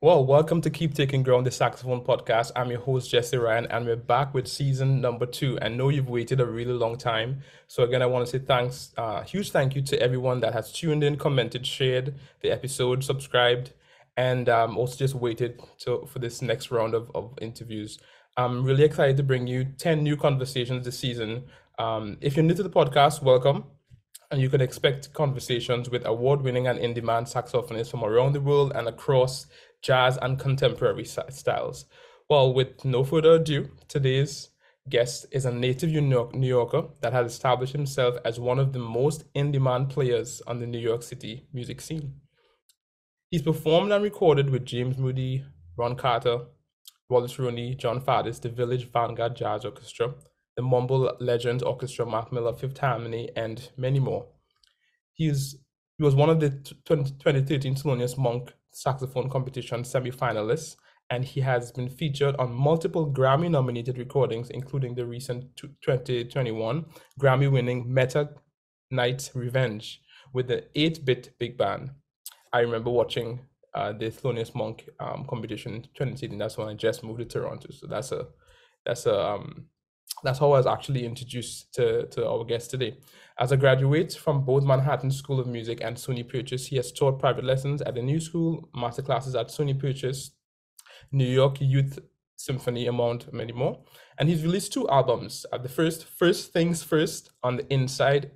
Well, welcome to Keep Taking Ground, the Saxophone Podcast. I'm your host, Jesse Ryan, and we're back with season number two. I know you've waited a really long time. So, again, I want to say thanks, uh, huge thank you to everyone that has tuned in, commented, shared the episode, subscribed, and um, also just waited to, for this next round of, of interviews. I'm really excited to bring you 10 new conversations this season. Um, if you're new to the podcast, welcome and you can expect conversations with award-winning and in-demand saxophonists from around the world and across jazz and contemporary styles. Well, with no further ado, today's guest is a native New Yorker that has established himself as one of the most in-demand players on the New York City music scene. He's performed and recorded with James Moody, Ron Carter, Wallace Roney, Jon Faddis, the Village Vanguard Jazz Orchestra, the Mambo Legends Orchestra, Mark Miller Fifth Harmony, and many more. He's, he was one of the 2013 Thelonious Monk saxophone competition semi-finalists, and he has been featured on multiple Grammy-nominated recordings, including the recent 2021 Grammy-winning Meta Knight Revenge with the 8-bit big band. I remember watching uh, the Thelonious Monk um, competition in 2018. That's when I just moved to Toronto, so that's a that's a um, that's how I was actually introduced to, to our guest today. As a graduate from both Manhattan School of Music and SUNY Purchase, he has taught private lessons at the New School, master classes at SUNY Purchase, New York Youth Symphony, among many more. And he's released two albums. At the first, First Things First on the Inside,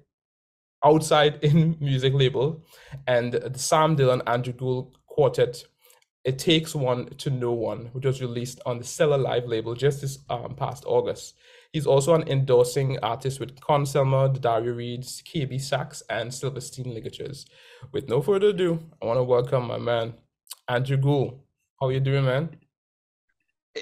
Outside in Music label, and the Sam Dillon Andrew Gould Quartet it Takes One to Know One, which was released on the Cellar Live label just this um, past August. He's also an endorsing artist with Con Selmer, D'Addario Reeds, KB Sax, and Silverstein Ligatures. With no further ado, I want to welcome my man, Andrew Gould. How are you doing, man?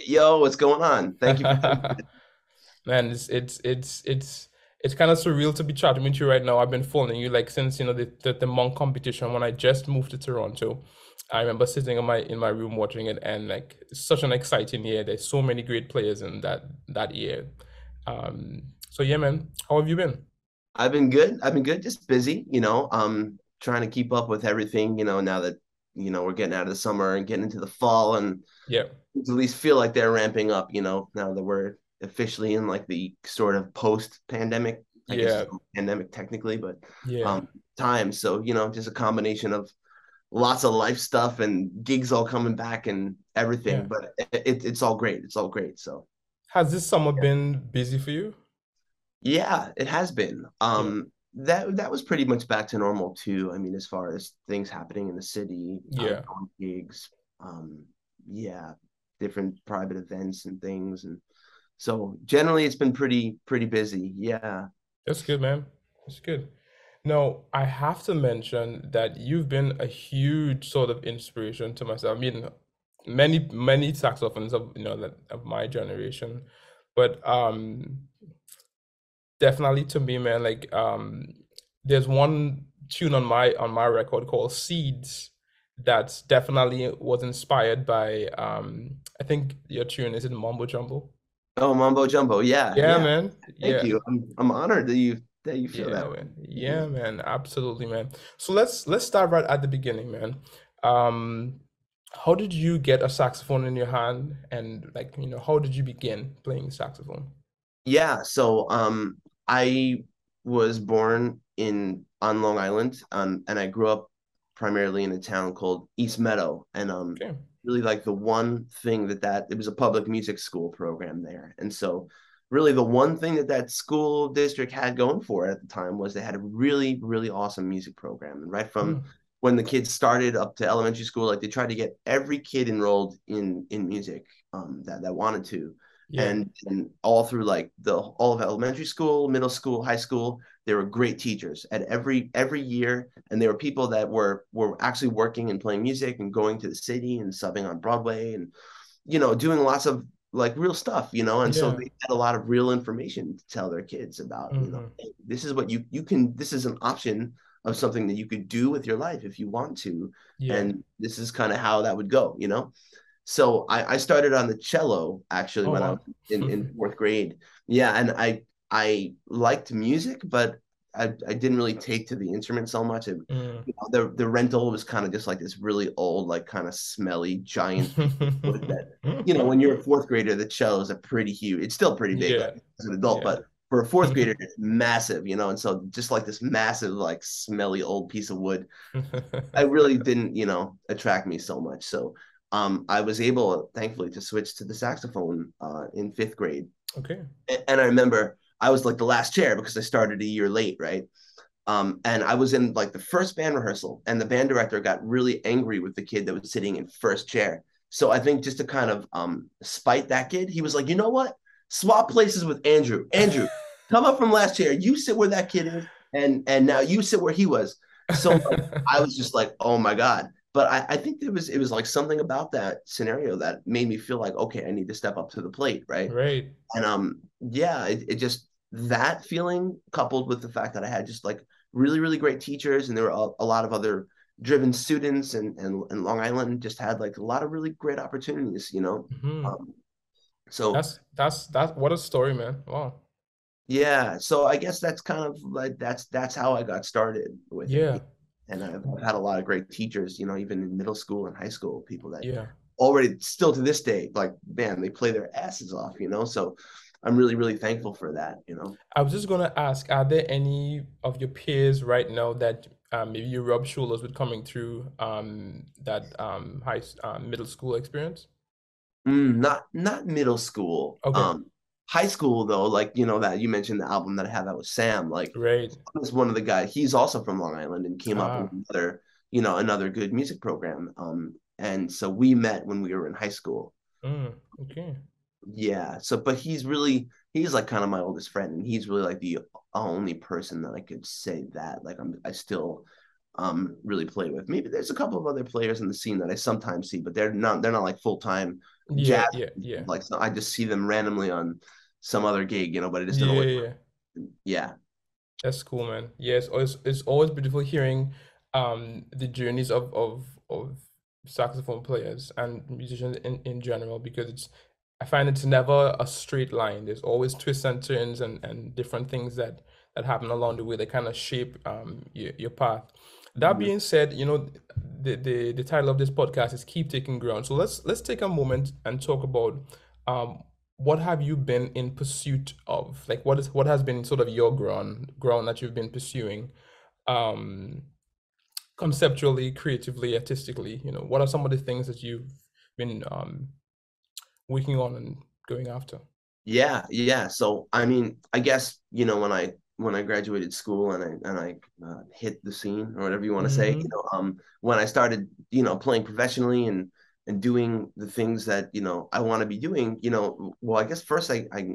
Yo, what's going on? Thank you. man, it's it's it's it's it's kind of surreal to be chatting with you right now. I've been following you like since you know the, the, the monk competition when I just moved to Toronto. I remember sitting in my in my room watching it and like such an exciting year. There's so many great players in that that year. Um, so yeah, man, how have you been? I've been good. I've been good. Just busy, you know. Um, trying to keep up with everything. You know, now that you know we're getting out of the summer and getting into the fall, and yeah, at least feel like they're ramping up. You know, now that we're officially in like the sort of post-pandemic. I yeah, pandemic technically, but yeah, um, time. So you know, just a combination of lots of life stuff and gigs all coming back and everything. Yeah. But it, it's all great. It's all great. So has this summer yeah. been busy for you? Yeah, it has been. Um that that was pretty much back to normal too. I mean, as far as things happening in the city, um, yeah, um, gigs, um, yeah, different private events and things, and so generally it's been pretty pretty busy. Yeah, that's good, man. That's good. Now, I have to mention that you've been a huge sort of inspiration to myself. I mean, many many saxophones of you know that of my generation, but um, definitely to me, man, like um, there's one tune on my on my record called Seeds that definitely was inspired by um, I think your tune is it Mumbo Jumbo. Oh, Mumbo Jumbo, yeah, yeah, yeah. man. Thank yeah. you. I'm I'm honored that you that you feel yeah, that. Man. Yeah, man, absolutely, man. So let's let's start right at the beginning, man. Um, how did you get a saxophone in your hand and like you know how did you begin playing saxophone yeah so um i was born in on long island um and i grew up primarily in a town called east meadow and um okay. really like the one thing that that it was a public music school program there and so really the one thing that that school district had going for it at the time was they had a really really awesome music program. And right from mm when the kids started up to elementary school, like they tried to get every kid enrolled in in music um, that that wanted to, yeah. and and all through like the all of elementary school, middle school, high school, they were great teachers at every every year, and there were people that were were actually working and playing music and going to the city and subbing on Broadway and you know doing lots of like real stuff you know and yeah. so they had a lot of real information to tell their kids about mm-hmm. you know mm-hmm. hey, this is what you you can this is an option of something that you could do with your life if you want to. Yeah. And this is kind of how that would go, you know? So I, I started on the cello actually oh, when wow. I was in, in fourth grade. Yeah. And I, I liked music, but I, I didn't really take to the instrument so much. It, mm. you know, the the rental was kind of just like this really old, like kind of smelly giant that, you know, when you're a fourth grader, the cello is a pretty huge. It's still pretty big yeah. like, as an adult, yeah. but for a fourth grader, it's massive, you know. And so just like this massive, like smelly old piece of wood, I really didn't, you know, attract me so much. So um, I was able, thankfully, to switch to the saxophone uh, in fifth grade. Okay. And, and I remember I was like the last chair because I started a year late, right? Um, and I was in like the first band rehearsal, and the band director got really angry with the kid that was sitting in first chair. So I think just to kind of um, spite that kid, he was like, you know what? Swap places with Andrew. Andrew, come up from last chair. You sit where that kid is, and and now you sit where he was. So like, I was just like, oh my god. But I, I think there was it was like something about that scenario that made me feel like, okay, I need to step up to the plate, right? Right. And um, yeah, it, it just that feeling coupled with the fact that I had just like really, really great teachers and there were a, a lot of other driven students and, and, and Long Island just had like a lot of really great opportunities, you know? Mm-hmm. Um, so that's, that's, that's what a story, man. Wow. Yeah. So I guess that's kind of like, that's, that's how I got started with yeah. It. And I've had a lot of great teachers, you know, even in middle school and high school, people that yeah already still to this day, like, man, they play their asses off, you know? So, I'm really, really thankful for that, you know. I was just gonna ask, are there any of your peers right now that um, maybe you rub shoulders with coming through um, that um, high uh, middle school experience? Mm, not not middle school. Okay. Um, high school though, like you know that you mentioned the album that I have that with Sam. Like, right, was one of the guys. He's also from Long Island and came ah. up with another, you know, another good music program. Um, and so we met when we were in high school. Mm, okay yeah so but he's really he's like kind of my oldest friend and he's really like the only person that i could say that like i'm i still um really play with. Maybe there's a couple of other players in the scene that i sometimes see but they're not they're not like full-time yeah yeah yeah. like so i just see them randomly on some other gig you know but it just yeah, yeah. yeah. that's cool man. Yes yeah, it's, it's always beautiful hearing um the journeys of of of saxophone players and musicians in in general because it's I find it's never a straight line. There's always twists and turns and, and different things that that happen along the way that kind of shape um your, your path. That mm-hmm. being said, you know the, the the title of this podcast is keep taking ground. So let's let's take a moment and talk about um what have you been in pursuit of? Like what is what has been sort of your ground ground that you've been pursuing? Um conceptually, creatively, artistically, you know, what are some of the things that you've been um working on and going after? Yeah, yeah. So I mean, I guess you know when I when I graduated school and I and I uh, hit the scene or whatever you want to mm-hmm. say, you know, um, when I started, you know, playing professionally and and doing the things that you know I want to be doing, you know, well, I guess first I I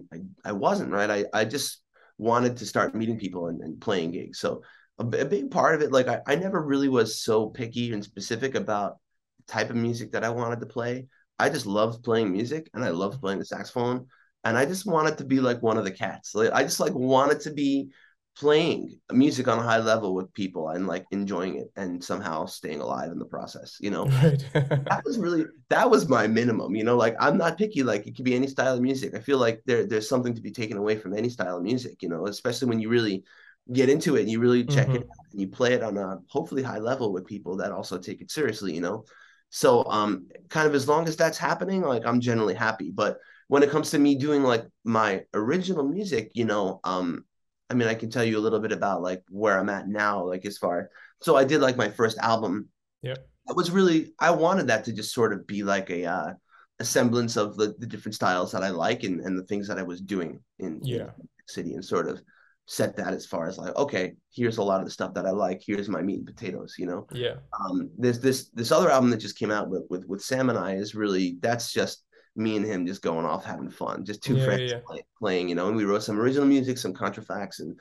I wasn't right. I I just wanted to start meeting people and, and playing gigs. So a, a, big part of it, like I, I never really was so picky and specific about the type of music that I wanted to play. I just loved playing music and I loved playing the saxophone. And I just wanted to be like one of the cats. Like I just like wanted to be playing music on a high level with people and like enjoying it and somehow staying alive in the process, you know. Right. that was really that was my minimum, you know, like I'm not picky, like it could be any style of music. I feel like there there's something to be taken away from any style of music, you know, especially when you really get into it and you really check mm-hmm. it out and you play it on a hopefully high level with people that also take it seriously, you know. So um kind of as long as that's happening, like I'm generally happy. But when it comes to me doing like my original music, you know, um, I mean, I can tell you a little bit about like where I'm at now, like as far so I did like my first album. Yeah. It was really I wanted that to just sort of be like a uh a semblance of the, the different styles that I like and, and the things that I was doing in, yeah. in city and sort of set that as far as like okay here's a lot of the stuff that i like here's my meat and potatoes you know? Yeah. Um there's this this other album that just came out with with, with sam and i is really that's just me and him just going off having fun just two yeah, friends yeah. Play, playing you know and we wrote some original music some contrafacts and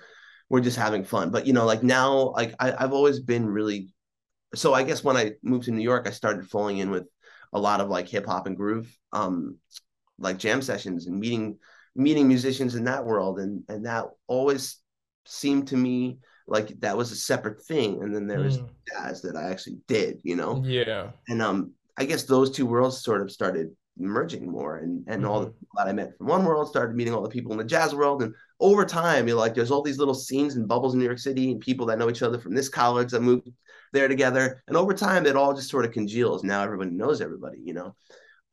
we're just having fun. But you know like now like I, i've always been really so i guess when i moved to new york i started falling in with a lot of like hip hop and groove um like jam sessions and meeting meeting musicians in that world and and that always seemed to me like that was a separate thing and then there was mm. jazz that i actually did you know yeah and um i guess those two worlds sort of started merging more and and mm-hmm. all the mm-hmm. people that i met from one world started meeting all the people in the jazz world and over time, you're like, there's all these little scenes and bubbles in New York City and people that know each other from this college that moved there together. And over time, it all just sort of congeals. Now everybody knows everybody, you know.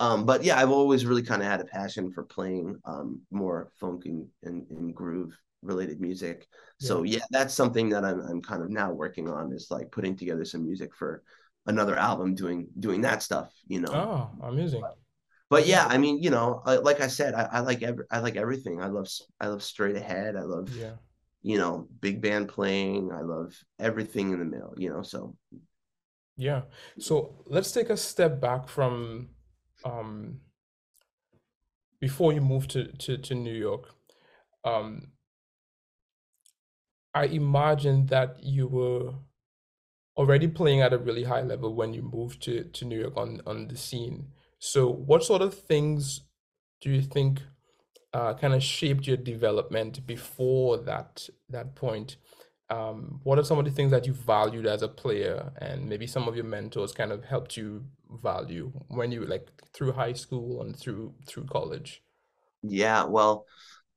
Um, but yeah, I've always really kind of had a passion for playing um, more funk and, and, and, groove related music. Yeah. So yeah, that's something that I'm, I'm kind of now working on is like putting together some music for another album, doing doing that stuff. You know. Oh, amazing. But, but yeah, I mean, you know, like I said, I, I like every, I like everything. I love I love straight ahead. I love yeah. you know big band playing. I love everything in the middle. You know, so yeah. So let's take a step back from um, before you moved to, to, to New York, um, I imagine that you were already playing at a really high level when you moved to, to New York on, on the scene. So, what sort of things do you think uh, kind of shaped your development before that that point? Um, what are some of the things that you valued as a player, and maybe some of your mentors kind of helped you value when you like through high school and through through college? Yeah, well,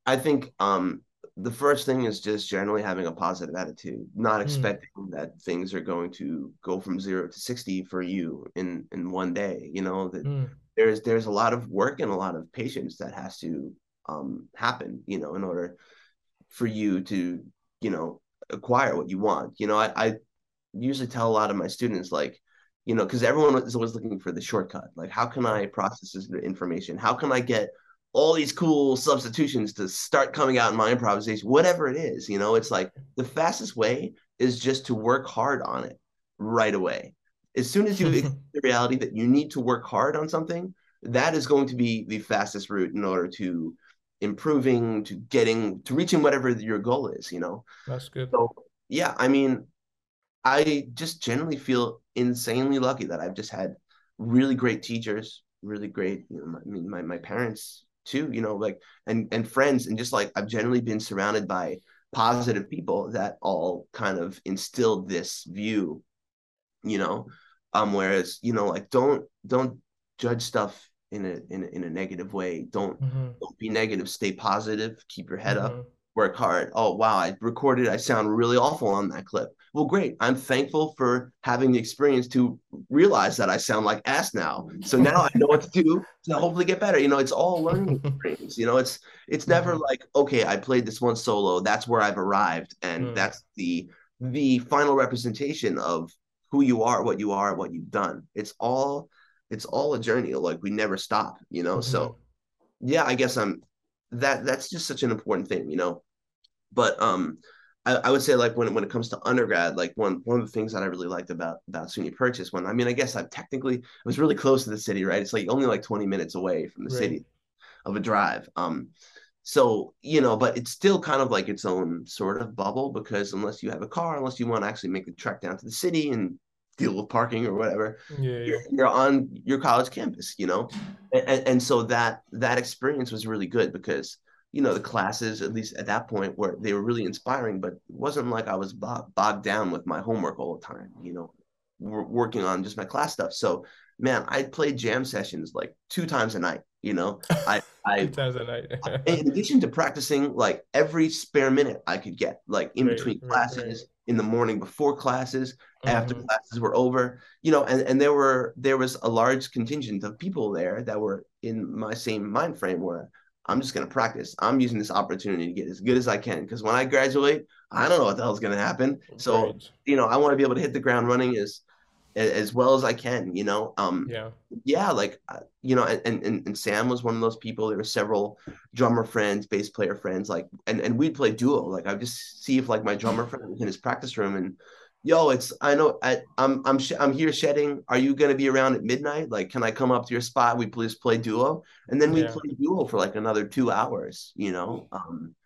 I think um the first thing is just generally having a positive attitude, not hmm. expecting mm. that things are going to go from zero to sixty for you in in one day. You know that mm. there's there's a lot of work and a lot of patience that has to um happen. You know, in order for you to you know acquire what you want. You know, I, I usually tell a lot of my students like you know, because everyone is always looking for the shortcut. Like, how can I process this information? How can I get all these cool substitutions to start coming out in my improvisation? Whatever it is, you know, it's like the fastest way is just to work hard on it right away. As soon as you the reality that you need to work hard on something, that is going to be the fastest route in order to improving, to getting, to reaching whatever your goal is, you know? That's good. So, yeah, I mean, I just generally feel insanely lucky that I've just had really great teachers, really great, you know, my, I mean, my, my parents too, you know, like, and, and friends, and just like, I've generally been surrounded by positive people that all kind of instilled this view, you know, um, whereas, you know, like, don't, don't judge stuff in a, in a, in a negative way. Don't, mm-hmm. don't be negative, stay positive, keep your head mm-hmm. up work hard. Oh, wow, I recorded, I sound really awful on that clip. Well, great. I'm thankful for having the experience to realize that I sound like ass now. So now I know what to do to hopefully get better. You know, it's all learning experience. You know, it's it's never mm-hmm. like, okay, I played this one solo, that's where I've arrived. And mm. that's the the final representation of who you are, what you are, what you've done. It's all it's all a journey. Like we never stop, you know. Mm-hmm. So yeah, I guess I'm that that's just such an important thing, you know. But um, I, I, would say like when when it comes to undergrad, like one one of the things that I really liked about about SUNY Purchase when I mean I guess I technically I was really close to the city, right? It's like only like 20 minutes away from the right. city of a drive. Um, so you know, but it's still kind of like its own sort of bubble because unless you have a car, unless you want to actually make the trek down to the city and deal with parking or whatever yeah, you're, you're, on your college campus you know? And, and so that that experience was really good because you know the classes at least at that point where they were really inspiring but it wasn't like i was bogged down with my homework all the time you know working on just my class stuff. So man i played jam sessions like two times a night you know? I i two times a night. In addition to practicing like every spare minute i could get like in right, between classes right, right in the morning before classes, mm-hmm. after classes were over, you know, and, and there were there was a large contingent of people there that were in my same mind frame where I'm just gonna practice. I'm using this opportunity to get as good as I can because when I graduate, I don't know what the hell's gonna happen. So right. you know, I want to be able to hit the ground running as as well as I can, you know. Um, yeah, yeah, like uh, you know, and, and and Sam was one of those people. There were several drummer friends, bass player friends, like, and and we'd play duo. Like I would just see if like my drummer friend was in his practice room, and yo, it's I know I I'm I'm sh- I'm here shedding. Are you gonna be around at midnight? Like, can I come up to your spot? We please play duo, and then we yeah. play duo for like another two hours, you know. Um,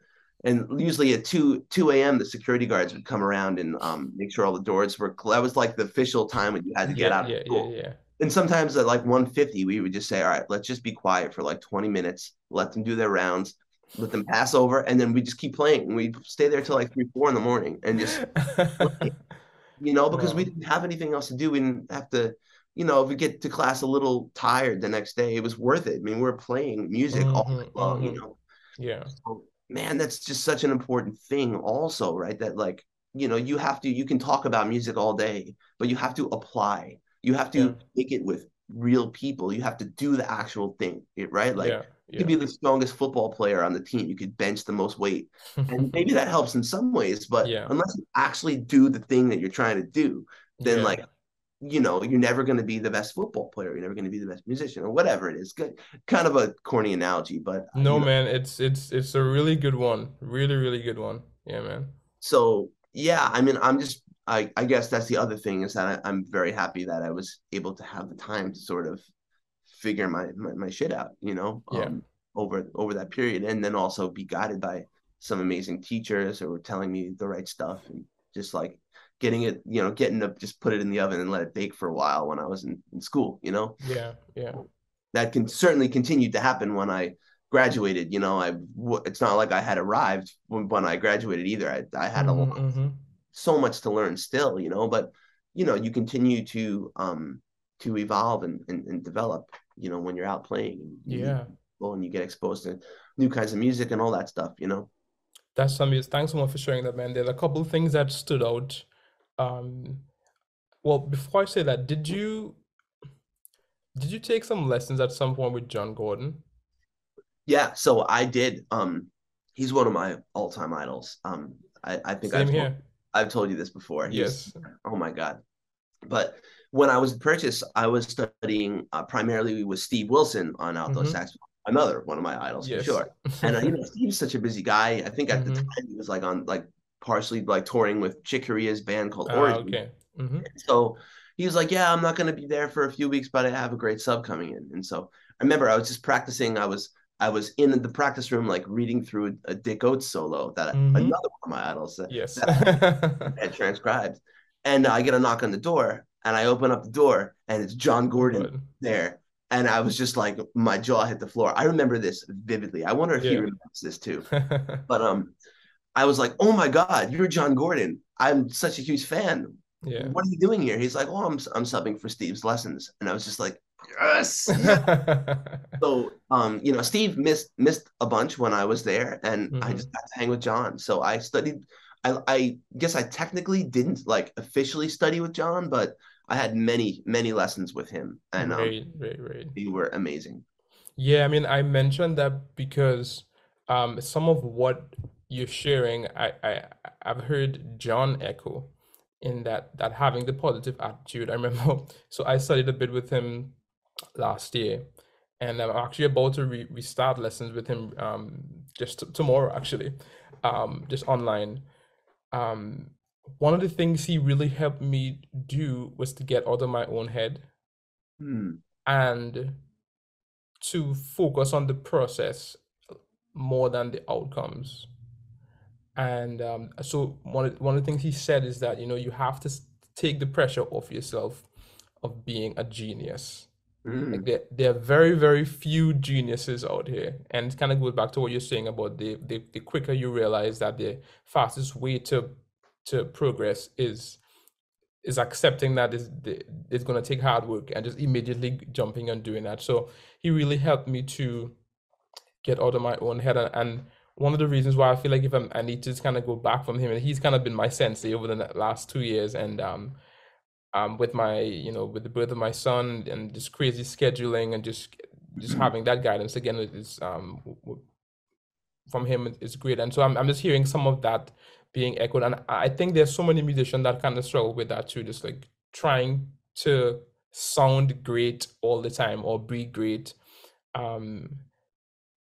and usually at 2 2 a.m the security guards would come around and um, make sure all the doors were closed. that was like the official time when you had to get yeah, out yeah, of school yeah, yeah. and sometimes at like 150 we would just say all right let's just be quiet for like 20 minutes let them do their rounds let them pass over and then we just keep playing and we stay there till like 3 4 in the morning and just you know because we didn't have anything else to do we didn't have to you know, if we get to class a little tired the next day, it was worth it. I mean, we are playing music mm-hmm, all night long, mm-hmm. you know. Yeah. So, man, that's just such an important thing, also, right? That like you know you have to you can talk about music all day, but you have to apply. You have to yeah. make it with real people. You have to do the actual thing, right? Like yeah, yeah. you could be the strongest football player on the team. You could bench the most weight, and maybe that helps in some ways. But yeah. unless you actually do the thing that you're trying to do, then like you know you're never going to be the best football player. You're never going to be the best musician or whatever it is. Good, kind of a corny analogy, but no, you know. man, it's it's it's a really good one. Really, really good one. Yeah, man. So yeah, I mean, I'm just I, I guess that's the other thing is that I, am very happy that I was able to have the time to sort of figure my my, my shit out, you know, yeah. um, over over that period, and then also be guided by some amazing teachers who were telling me the right stuff and just like getting it, you know, getting to just put it in the oven and let it bake for a while when I was in, in school, you know. Yeah, yeah. That can certainly continue to happen when I graduated. You know, I it's not like I had arrived when, when I graduated either. I I had mm-hmm, a long mm-hmm so much to learn still, you know, but you know, you continue to um to evolve and, and, and develop, you know, when you're out playing. Yeah. Well, and you get exposed to new kinds of music and all that stuff, you know. That's some thanks so much for sharing that, man. There's a couple things that stood out. Um well, before I say that, did you did you take some lessons at some point with Jon Gordon? Yeah, so I did. Um he's one of my all-time idols. Um I, I think Same I've here. I've told you this before. He's, yes. Oh my God. But when I was in Purchase, I was studying uh, primarily with Steve Wilson on alto mm-hmm. saxophone. Another one of my idols yes. for sure. And uh, you know, Steve's such a busy guy. I think at mm-hmm. the time he was like on like partially like touring with Chick Corea's band called uh, Origin. Okay. Mm-hmm. So he was like, "Yeah, I'm not going to be there for a few weeks, but I have a great sub coming in." And so I remember I was just practicing. I was I was in the practice room, like reading through a, Dick Oatts solo that mm-hmm. another one of my idols that, yes. that had transcribed. And I get a knock on the door, and I open up the door, and it's Jon Gordon Good. there. And I was just like, my jaw hit the floor. I remember this vividly. I wonder if yeah. he remembers this too. but um, I was like, oh my God, you're Jon Gordon. I'm such a huge fan. Yeah. What are you doing here? He's like, oh, I'm I'm subbing for Steve's lessons. And I was just like, yes. so um, you know, Steve missed missed a bunch when I was there, and mm-hmm. I just got to hang with Jon. So I studied. I, I guess I technically didn't like officially study with Jon, but I had many many lessons with him, and um, right, right, right. they were amazing. Yeah, I mean, I mentioned that because um, some of what you're sharing, I, I I've heard Jon echo in that that having the positive attitude. I remember, so I studied a bit with him last year, and I'm actually about to re- restart lessons with him um, just t- tomorrow, actually, um, just online. Um, one of the things he really helped me do was to get out of my own head hmm. and to focus on the process more than the outcomes. And um, so one of, one of the things he said is that you know you have to take the pressure off yourself of being a genius Mm. Like there, there are very, very few geniuses out here. And it kind of goes back to what you're saying about the, the, the quicker you realize that the fastest way to to progress is is accepting that is it's going to take hard work and just immediately jumping and doing that. So he really helped me to get out of my own head. And, and one of the reasons why I feel like if I'm, I need to just kind of go back from him, and he's kind of been my sensei over the last two years. And um, um, with my you know with the birth of my son and just crazy scheduling and just just mm-hmm. having that guidance again is um, from him is great and so I'm, I'm just hearing some of that being echoed and i think there's so many musicians that kind of struggle with that too just like trying to sound great all the time or be great um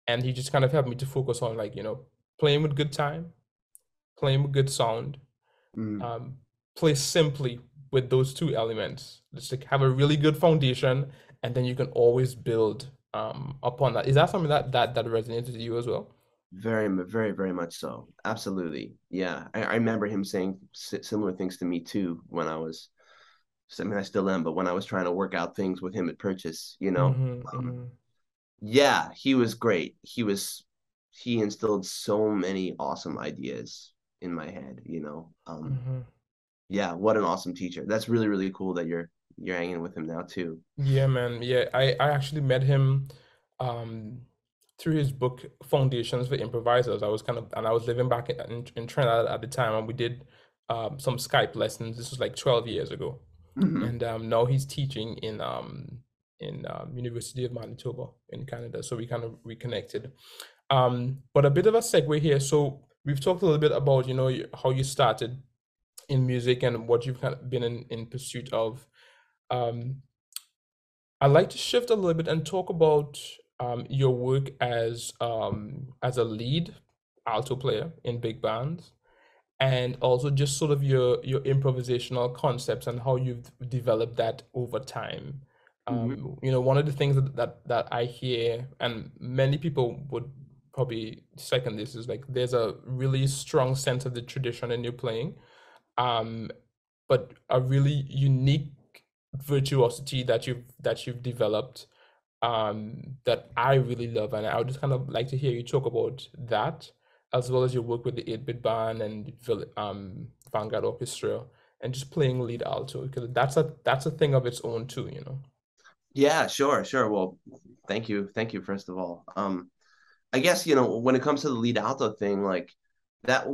and he just kind of helped me to focus on like you know playing with good time playing with good sound mm. um play simply with those two elements. Just like have a really good foundation, and then you can always build um, upon that. Is that something that that that resonates with you as well? Very, very, very much so. Absolutely, yeah. I, I remember him saying similar things to me too when I was. I mean, I still am, but when I was trying to work out things with him at Purchase, you know, mm-hmm, um, mm-hmm. yeah, he was great. He was, he instilled so many awesome ideas in my head, you know. Um, mm-hmm yeah, what an awesome teacher. That's really really cool that you're you're hanging with him now too. Yeah, man. Yeah, I I actually met him um through his book Foundations for Improvisers. I was kind of and I was living back in, in Trinidad at the time, and we did um, some Skype lessons. This was like 12 years ago, mm-hmm. and um, now he's teaching in um, in um, University of Manitoba in Canada. So we kind of reconnected. Um, but a bit of a segue here. So we've talked a little bit about you know how you started in music and what you've kind of been in, in pursuit of. Um, I'd like to shift a little bit and talk about um, your work as um, as a lead alto player in big bands, and also just sort of your your improvisational concepts and how you've developed that over time. Mm-hmm. Um, you know, one of the things that, that that I hear, and many people would probably second this, is like there's a really strong sense of the tradition in your playing, um, but a really unique virtuosity that you've that you've developed um, that I really love, and I would just kind of like to hear you talk about that, as well as your work with the 8-bit band and um, Vanguard Orchestra, and just playing lead alto because that's a that's a thing of its own too, you know. Yeah, sure, sure. Well, thank you, thank you first of all. Um, I guess you know when it comes to the lead alto thing, like that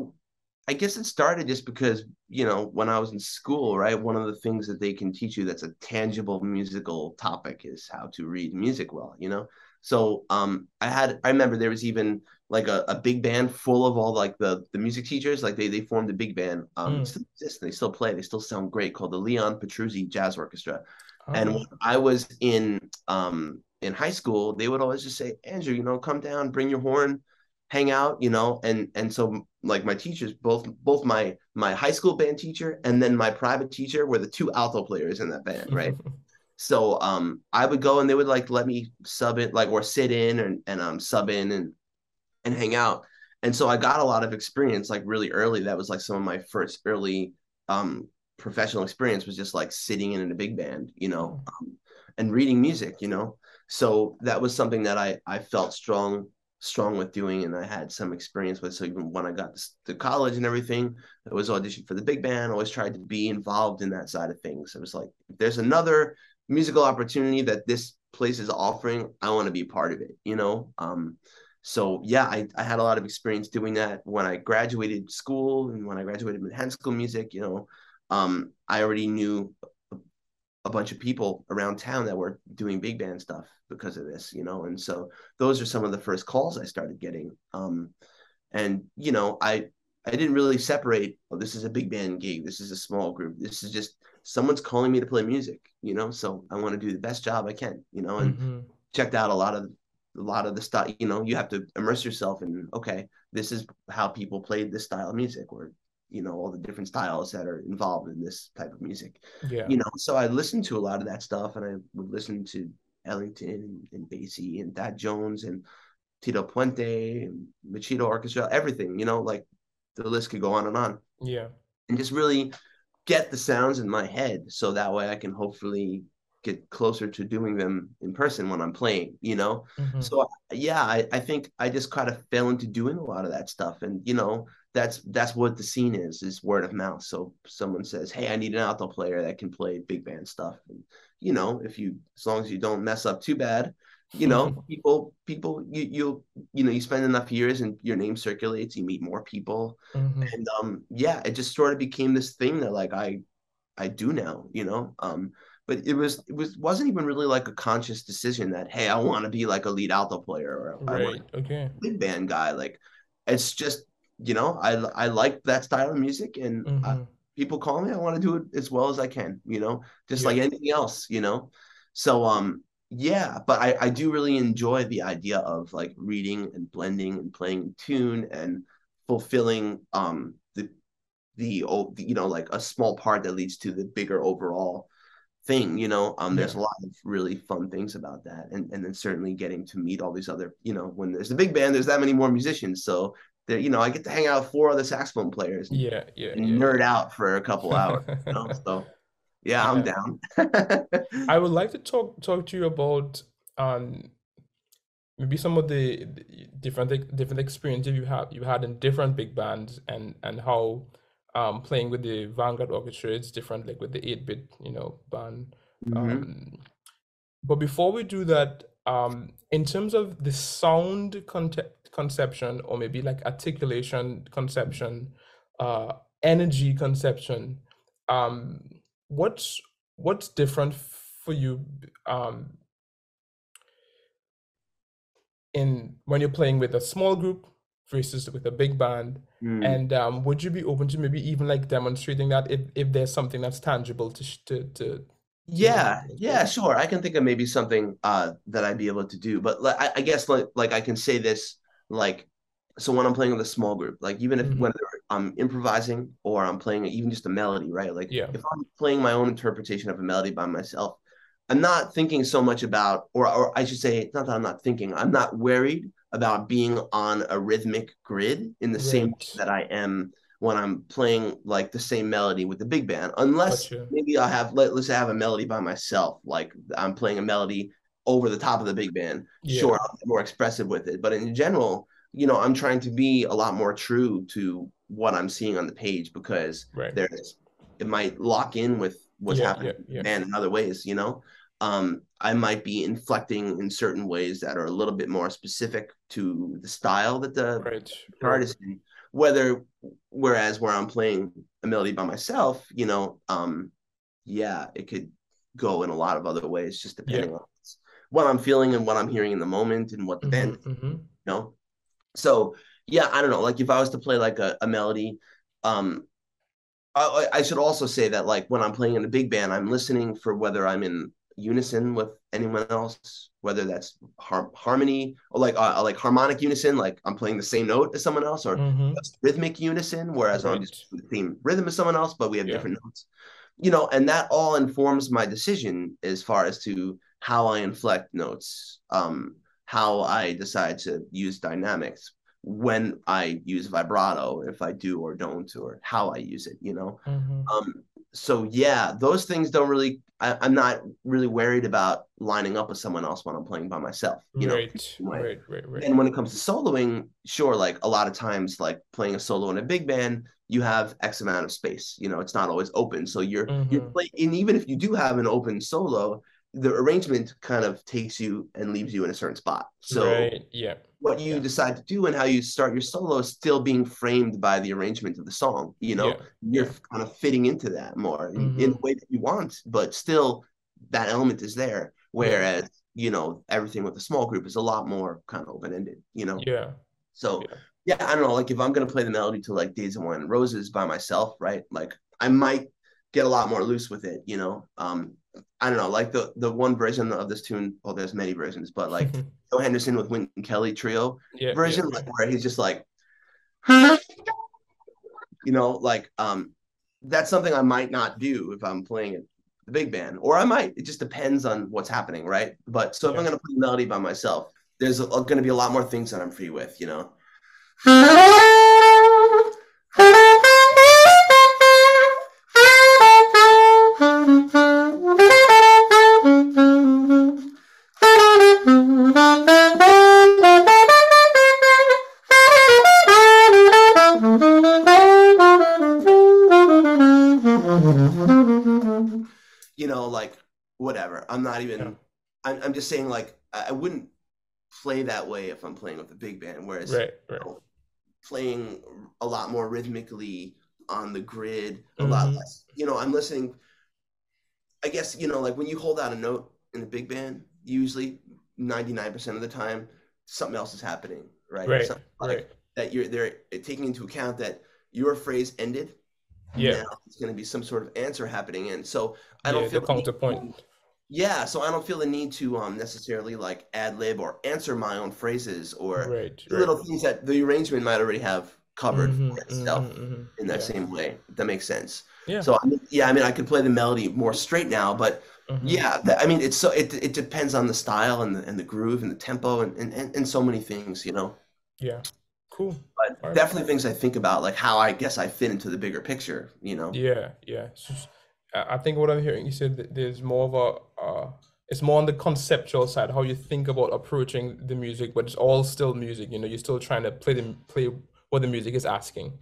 I guess it started just because, you know, when I was in school, right, one of the things that they can teach you that's a tangible musical topic is how to read music well, you know? So um I had I remember there was even like a, a big band full of all like the the music teachers, like they they formed a big band. Um mm. still exist, they still play, they still sound great called the Leon Petruzzi Jazz Orchestra. Oh. And when I was in um in high school, they would always just say, Andrew, you know, come down, bring your horn hang out you know and and so like my teachers both both my my high school band teacher and then my private teacher were the two alto players in that band right? So um i would go and they would like let me sub it like or sit in and, and um sub in and and hang out. And so i got a lot of experience like really early. That was like some of my first early um professional experience was just like sitting in, in a big band you know um, and reading music you know? So that was something that i i felt strong strong with doing and I had some experience with. So even when I got to college and everything, I was auditioned for the big band. I always tried to be involved in that side of things. It was like, if there's another musical opportunity that this place is offering, I want to be part of it, you know? Um, so yeah, I, I had a lot of experience doing that when I graduated school and when I graduated Manhattan School Music, you know, um, I already knew a bunch of people around town that were doing big band stuff because of this, you know. And so those are some of the first calls I started getting. Um, and you know, I I didn't really separate. Oh, this is a big band gig. This is a small group. This is just someone's calling me to play music, you know. So I want to do the best job I can, you know. And mm-hmm. checked out a lot of a lot of the stuff. You know, you have to immerse yourself in. Okay, this is how people played this style of music, or you know all the different styles that are involved in this type of music. Yeah. You know so i listened to a lot of that stuff and i would listen to ellington and, and basie and Thad jones and tito puente and machito orchestra everything you know like the list could go on and on. Yeah. And just really get the sounds in my head so that way i can hopefully get closer to doing them in person when i'm playing you know? Mm-hmm. so yeah I, I think i just kind of fell into doing a lot of that stuff. And you know that's that's what the scene is is word of mouth. So someone says hey i need an alto player that can play big band stuff. And you know if you as long as you don't mess up too bad you know people people you you you know you spend enough years and your name circulates you meet more people. Mm-hmm. and um yeah it just sort of became this thing that like i i do now you know? Um but it was it was wasn't even really like a conscious decision that hey i want to be like a lead alto player or right. okay big band guy like it's just you know, I I like that style of music, and mm-hmm. I, people call me. I want to do it as well as I can. You know, just yeah. like anything else. You know, so um yeah, but I I do really enjoy the idea of like reading and blending and playing tune and fulfilling um the the old you know like a small part that leads to the bigger overall thing you know um there's a lot of really fun things about that and and then certainly getting to meet all these other you know when there's a big band there's that many more musicians so that you know I get to hang out with four other saxophone players. Yeah, yeah, and yeah. nerd out for a couple hours. you know? So yeah, I'm down. I would like to talk talk to you about um maybe some of the, different different experiences you have you had in different big bands and and how um playing with the Vanguard Orchestra It's different like with the 8-bit you know band. Mm-hmm. Um, but before we do that, um, in terms of the sound conception, or maybe like articulation conception, uh, energy conception, um, what's what's different for you um, in when you're playing with a small group versus with a big band? Mm. And um, would you be open to maybe even like demonstrating that if, if there's something that's tangible to to to yeah yeah sure i can think of maybe something uh that i'd be able to do but I, I guess like like i can say this like so when i'm playing with a small group like even if mm-hmm. whether i'm improvising or i'm playing even just a melody right like yeah. if i'm playing my own interpretation of a melody by myself i'm not thinking so much about or or i should say not that i'm not thinking i'm not worried about being on a rhythmic grid in the right. same way that i am when I'm playing like the same melody with the big band, unless gotcha. maybe I have let, let's say I have a melody by myself, like I'm playing a melody over the top of the big band. Yeah. Sure, I'm more expressive with it, but in general, you know, I'm trying to be a lot more true to what I'm seeing on the page because right. there's it might lock in with what's yeah, happening yeah, yeah. in other ways, you know. Um, I might be inflecting in certain ways that are a little bit more specific to the style that the right. artist in whether whereas where I'm playing a melody by myself, you know, um, yeah, it could go in a lot of other ways, just depending yeah. on what I'm feeling and what I'm hearing in the moment and what the mm-hmm, band, mm-hmm. you know. So yeah, I don't know. Like if I was to play like a, a melody, um, I, I should also say that like when I'm playing in a big band, I'm listening for whether I'm in unison with anyone else, whether that's har- harmony or like uh, like harmonic unison, like I'm playing the same note as someone else, or mm-hmm. rhythmic unison, whereas right. I'm just the same rhythm as someone else, but we have yeah. different notes. You know, and that all informs my decision as far as to how I inflect notes, um, how I decide to use dynamics, when I use vibrato, if I do or don't, or how I use it, you know. Mm-hmm. Um, so yeah, those things don't really. I, am not really worried about lining up with someone else when I'm playing by myself. You know, right, right, right, right. And when it comes to soloing, sure, like a lot of times, like playing a solo in a big band, you have X amount of space. You know, it's not always open, so you're mm-hmm. you're playing. And even if you do have an open solo, the arrangement kind of takes you and leaves you in a certain spot. So right. yeah what you yeah. decide to do and how you start your solo is still being framed by the arrangement of the song. You know, yeah. you're yeah. kind of fitting into that more mm-hmm. in, the way that you want, but still that element is there. Whereas, you know, everything with a small group is a lot more kind of open ended, you know? Yeah. So, yeah. I don't know. Like, if I'm going to play the melody to like Days of Wine and Roses by myself, right? Like, I might get a lot more loose with it, you know? Um, I don't know, like the the one version of this tune. Well, there's many versions, but like Joe Henderson with Wynton Kelly trio yeah, version, yeah. Like, where he's just like, you know, like um, that's something I might not do if I'm playing it the big band, or I might. It just depends on what's happening, right? But so if I'm gonna play the melody by myself, there's going to be a lot more things that I'm free with, you know. not even. Yeah. I'm, I'm just saying like I wouldn't play that way if I'm playing with a big band. Whereas right, right. You know, playing a lot more rhythmically on the grid, a mm-hmm. lot less. You know, I'm listening. I guess you know, like when you hold out a note in a big band, usually 99% of the time, something else is happening, right? Right. Like right. that you're they're taking into account that your phrase ended. Yeah. Now it's going to be some sort of answer happening, and so I don't yeah, feel the counterpoint yeah, so I don't feel the need to um necessarily like ad lib or answer my own phrases or right, little right. things that the arrangement might already have covered mm-hmm, for itself mm-hmm, mm-hmm. in that yeah. same way. that makes sense. Yeah. So I mean, yeah, I mean, I could play the melody more straight now, but mm-hmm. yeah, I mean, it's so it it depends on the style and the and the groove and the tempo and and and, and so many things, you know. Yeah. Cool. But definitely things I think about, like how I guess I fit into the bigger picture, you know. Yeah, yeah. I think what I'm hearing you said there's more of a uh, it's more on the conceptual side, how you think about approaching the music, but it's all still music. You know, you're still trying to play the play what the music is asking.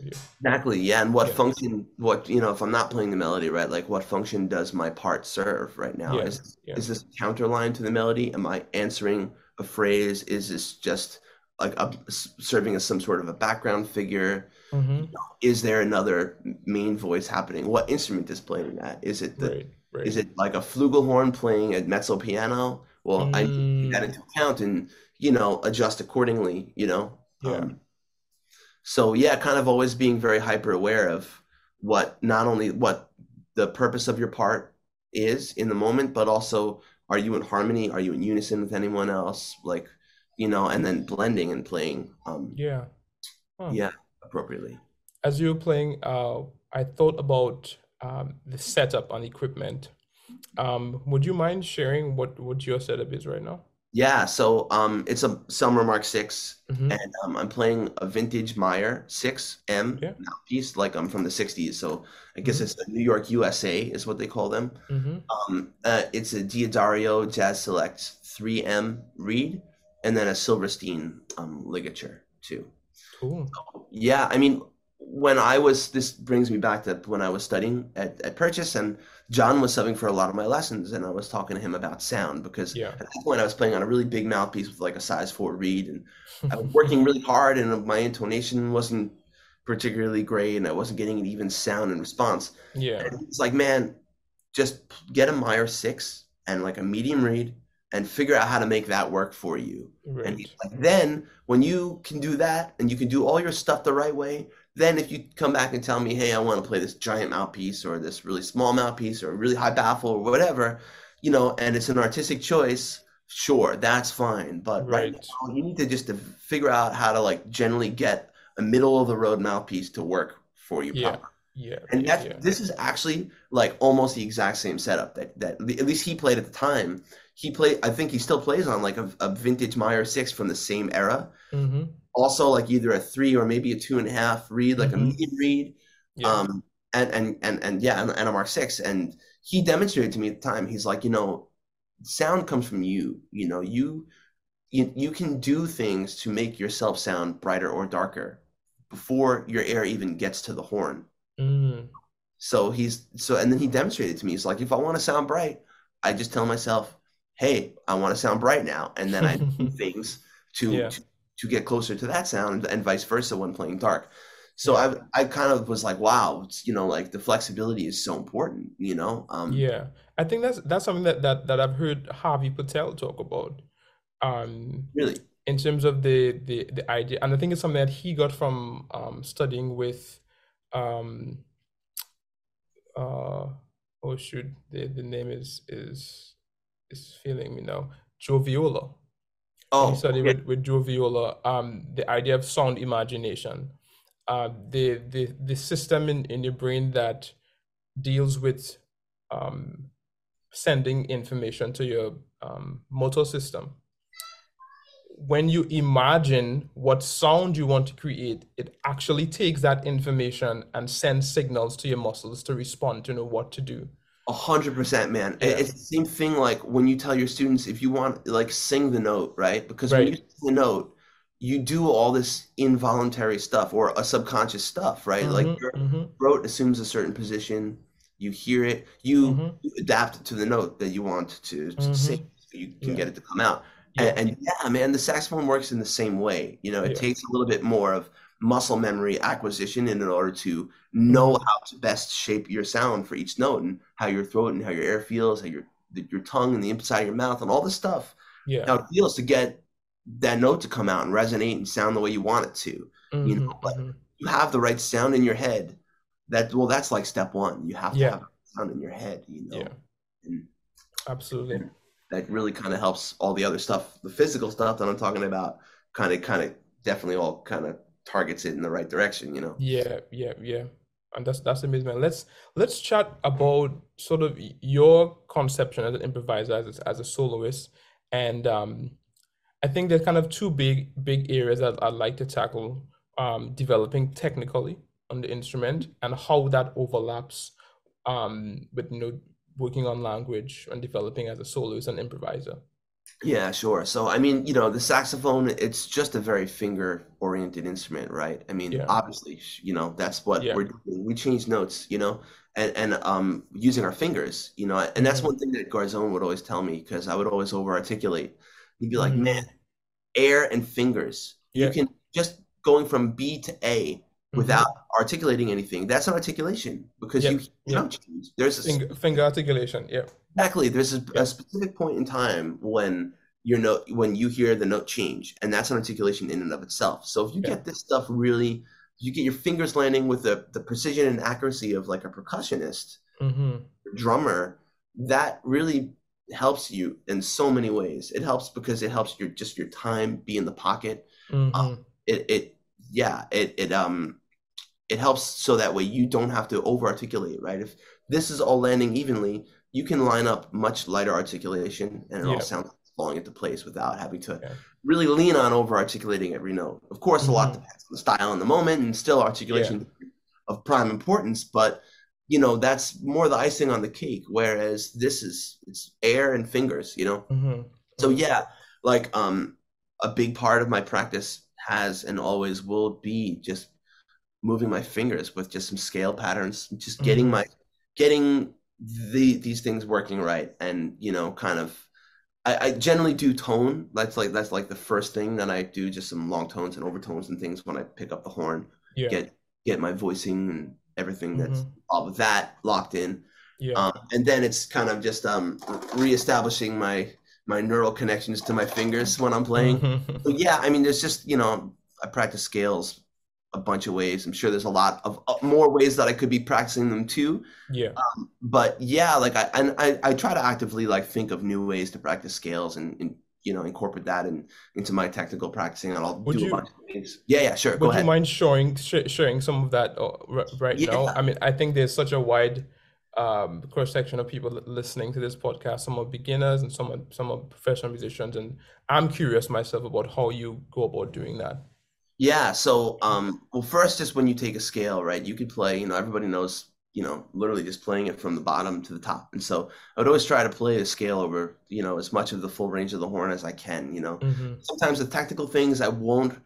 Exactly. Yeah. And what yeah. function, what, you know, if I'm not playing the melody, right? Like what function does my part serve right now? Yeah. Is, is this counter line to the melody? Am I answering a phrase? Is this just like a, serving as some sort of a background figure? Mm-hmm. Is there another main voice happening? What instrument is playing that? Is it the, right, right. is it like a flugelhorn playing a mezzo piano? Well, mm. I take that into account and, you know, adjust accordingly, you know? Yeah. Um, so yeah, kind of always being very hyper aware of what not only what the purpose of your part is in the moment, but also are you in harmony? Are you in unison with anyone else? Like, you know, and then blending and playing. Um, yeah. Huh. Yeah, appropriately. As you were playing, uh, I thought about um, the setup on equipment. Um, would you mind sharing what what your setup is right now? Yeah, so um, it's a Selmer Mark 6 mm-hmm. and um, I'm playing a vintage Meyer 6M yeah. mouthpiece, like I'm from the 60s. So I guess mm-hmm. it's the New York USA is what they call them. Mm-hmm. Um, uh, it's a D'Addario Jazz Select 3M reed and then a Silverstein um, ligature too. Cool. Yeah, I mean, when I was, this brings me back to when I was studying at, at Purchase and Jon was subbing for a lot of my lessons and I was talking to him about sound because yeah. at that point I was playing on a really big mouthpiece with like a size four reed and I was working really hard and my intonation wasn't particularly great and I wasn't getting an even sound and response. Yeah. it's like, man, just get a Meyer six and like a medium reed and figure out how to make that work for you. Right. And like, then when you can do that and you can do all your stuff the right way, then if you come back and tell me, hey, I want to play this giant mouthpiece or this really small mouthpiece or really high baffle or whatever, you know, and it's an artistic choice, sure, that's fine. But right, right now, you need to just to figure out how to like generally get a middle of the road mouthpiece to work for you yeah. proper. Yeah, and that's yeah. this is actually like almost the exact same setup that that at least he played at the time. He played, I think he still plays on like a, a vintage Meyer six from the same era. Mm-hmm also like either a three or maybe a two and a half reed, like mm-hmm. a medium read Yeah. Um, and, and, and, and yeah, and, and a Mark six. And he demonstrated to me at the time, he's like, you know, sound comes from you, you know, you, you, you can do things to make yourself sound brighter or darker before your air even gets to the horn. Mm. So he's, so, and then he demonstrated to me, he's like, if I want to sound bright, I just tell myself, Hey, I want to sound bright now. And then I do things to, yeah. to to get closer to that sound and vice versa when playing dark. So yeah. I I kind of was like, wow, you know, like the flexibility is so important, you know. Um, yeah, I think that's that's something that that that I've heard Harvey Pittel talk about. Um, really, in terms of the the the idea, and I think it's something that he got from um, studying with, um, uh, oh shoot, the the name is is is feeling me now, Joe Viola. Oh, he studied okay. with, with Joe Viola, um, the idea of sound imagination, uh, the, the, the system in, in your brain that deals with um, sending information to your um, motor system. When you imagine what sound you want to create, it actually takes that information and sends signals to your muscles to respond to know what to do. A hundred percent, man. Yeah. It's the same thing like when you tell your students if you want like sing the note, right? Because right. when you sing the note, you do all this involuntary stuff or a subconscious stuff, right? Mm-hmm, like your mm-hmm. throat assumes a certain position, you hear it, you, mm-hmm. you adapt to the note that you want to, mm-hmm. sing, so you can yeah. get it to come out. Yeah. And, and, yeah, man, the saxophone works in the same way. You know, it takes a little bit more of muscle memory acquisition in order to know how to best shape your sound for each note and how your throat and how your air feels, how your your tongue and the inside of your mouth and all this stuff. Yeah. How it feels to get that note to come out and resonate and sound the way you want it to. Mm-hmm, you know, but mm-hmm. you have the right sound in your head. That well, that's like step one. You have to yeah. have sound in your head, you know. Yeah. And, Absolutely. And that really kind of helps all the other stuff, the physical stuff that I'm talking about, kind of kind of definitely all kind of targets it in the right direction, you know. Yeah, yeah, yeah. And that's that's amazing. Let's let's chat about sort of your conception as an improviser, as a, as a soloist, and um, I think there's kind of two big big areas that I'd like to tackle: um, developing technically on the instrument and how that overlaps um, with you know working on language and developing as a soloist and improviser. Yeah, sure. So, I mean, you know, the saxophone, it's just a very finger-oriented instrument, right? I mean, Yeah. obviously, you know, that's what Yeah. we're doing. We change notes, you know, and and um using our fingers, you know, and that's hmm one thing that Garzone would always tell me because I would always over-articulate. He'd be like, hmm "Man, air and fingers. You Yeah. can just going from B to A hmm without articulating anything. That's an articulation because you cannot change. There's a Finger, finger articulation. Yeah. Exactly. There's a, a specific point in time when your note when you hear the note change, and that's an articulation in and of itself. So if you Yeah. get this stuff really, you get your fingers landing with the, the precision and accuracy of like a percussionist, hmm drummer, that really helps you in so many ways. It helps because it helps your just your time be in the pocket. hmm Um, it it yeah, it it um it helps so that way you don't have to over articulate, right? If this is all landing evenly, you can line up much lighter articulation and it all Yeah. sounds falling into place without having to Yeah. really lean on over articulating every note. Of course, a lot hmm depends on the style and the moment and still Yeah. articulation of prime importance, but you know, that's more the icing on the cake. Whereas this is it's air and fingers, you know. hmm So hmm yeah, like um a big part of my practice has and always will be just moving my fingers with just some scale patterns, just getting hmm my getting the these things working right and you know kind of I, I generally do tone. That's like that's like the first thing that I do, just some long tones and overtones and things when I pick up the horn, Yeah. get get my voicing and everything that's hmm all of that locked in. Yeah. Um, and then it's kind of just um, reestablishing my my neural connections to my fingers when I'm playing. hmm yeah, I mean, there's just you know, I practice scales a bunch of ways. I'm sure there's a lot of uh, more ways that I could be practicing them too. Yeah. But yeah, like I and I, I try to actively like think of new ways to practice scales and, and you know incorporate that in, into my technical practicing. And I'll Would do a you bunch of things. Yeah, yeah, sure. Go would you ahead. mind showing sh sharing some of that uh, right now? I mean, I think there's such a wide um, cross section of people listening to this podcast. Some are beginners and some are some are professional musicians, and I'm curious myself about how you go about doing that. Yeah. So um, well, first, just when you take a scale, right, you could play. You know, everybody knows. You know, literally just playing it from the bottom to the top. And so I would always try to play a scale over, you know, as much of the full range of the horn as I can. You know, hmm sometimes the technical things I won't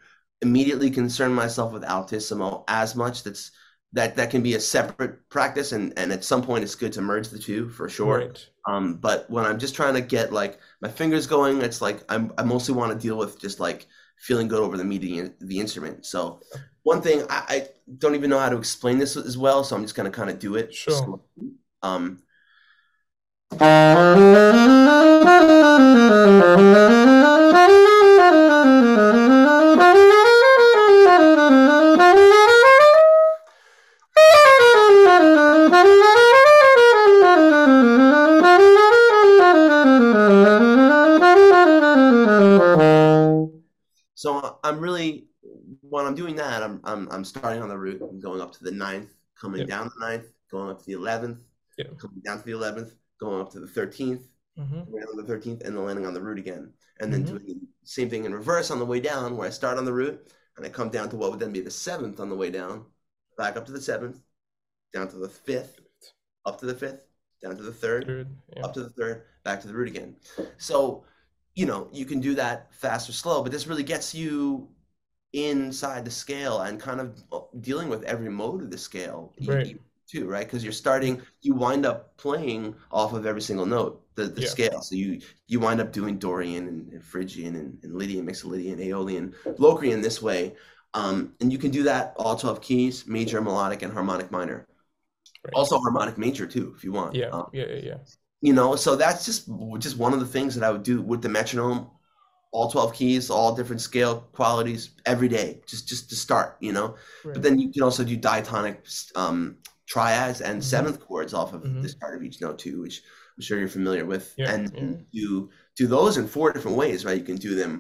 immediately concern myself with altissimo as much. That's that that can be a separate practice, and and at some point it's good to merge the two for sure. Right. Um, but when I'm just trying to get like my fingers going, it's like I'm I mostly want to deal with just like feeling good over the meeting the instrument. So one thing I, I don't even know how to explain this as well, so I'm just gonna kind of do it. Sure. So, um, when I'm doing that, I'm I'm I'm starting on the root and going up to the ninth, coming Yep. down the ninth, going up to the eleventh, Yep. coming down to the eleventh, going up to the thirteenth, hmm coming down the thirteenth, and then landing on the root again, and then hmm doing the same thing in reverse on the way down, where I start on the root and I come down to what would then be the seventh on the way down, back up to the seventh, down to the fifth, up to the fifth, down to the third, Good. Yeah. up to the third, back to the root again. So, you know, you can do that fast or slow, but this really gets you inside the scale and kind of uh, dealing with every mode of the scale Right. too, right? Because you're starting, you wind up playing off of every single note, the, the Yeah. scale. So you you wind up doing Dorian and, and Phrygian and, and Lydian, Mixolydian, Aeolian, Locrian this way. Um, and you can do that all 12 keys, major, melodic, and harmonic minor. Right. Also harmonic major too, if you want. Yeah. Um, Yeah. Yeah. Yeah. you know so that's just just one of the things that i would do with the metronome all 12 keys all different scale qualities every day just just to start you know but then you can also do diatonic um triads and Mhm. seventh chords off of Mhm. the start of each note too which i'm sure you're familiar with Yeah, and yeah. do do those in four different ways right you can do them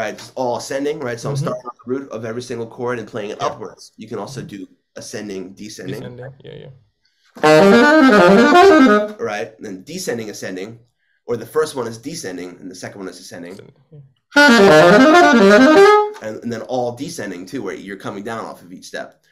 right just all ascending right so i'm Mhm. starting on the root of every single chord and playing it Yeah. upwards you can also do ascending descending Descending. Yeah. Yeah. right? And then descending, ascending, or the first one is descending and the second one is ascending, and, and then all descending too, where you're coming down off of each step.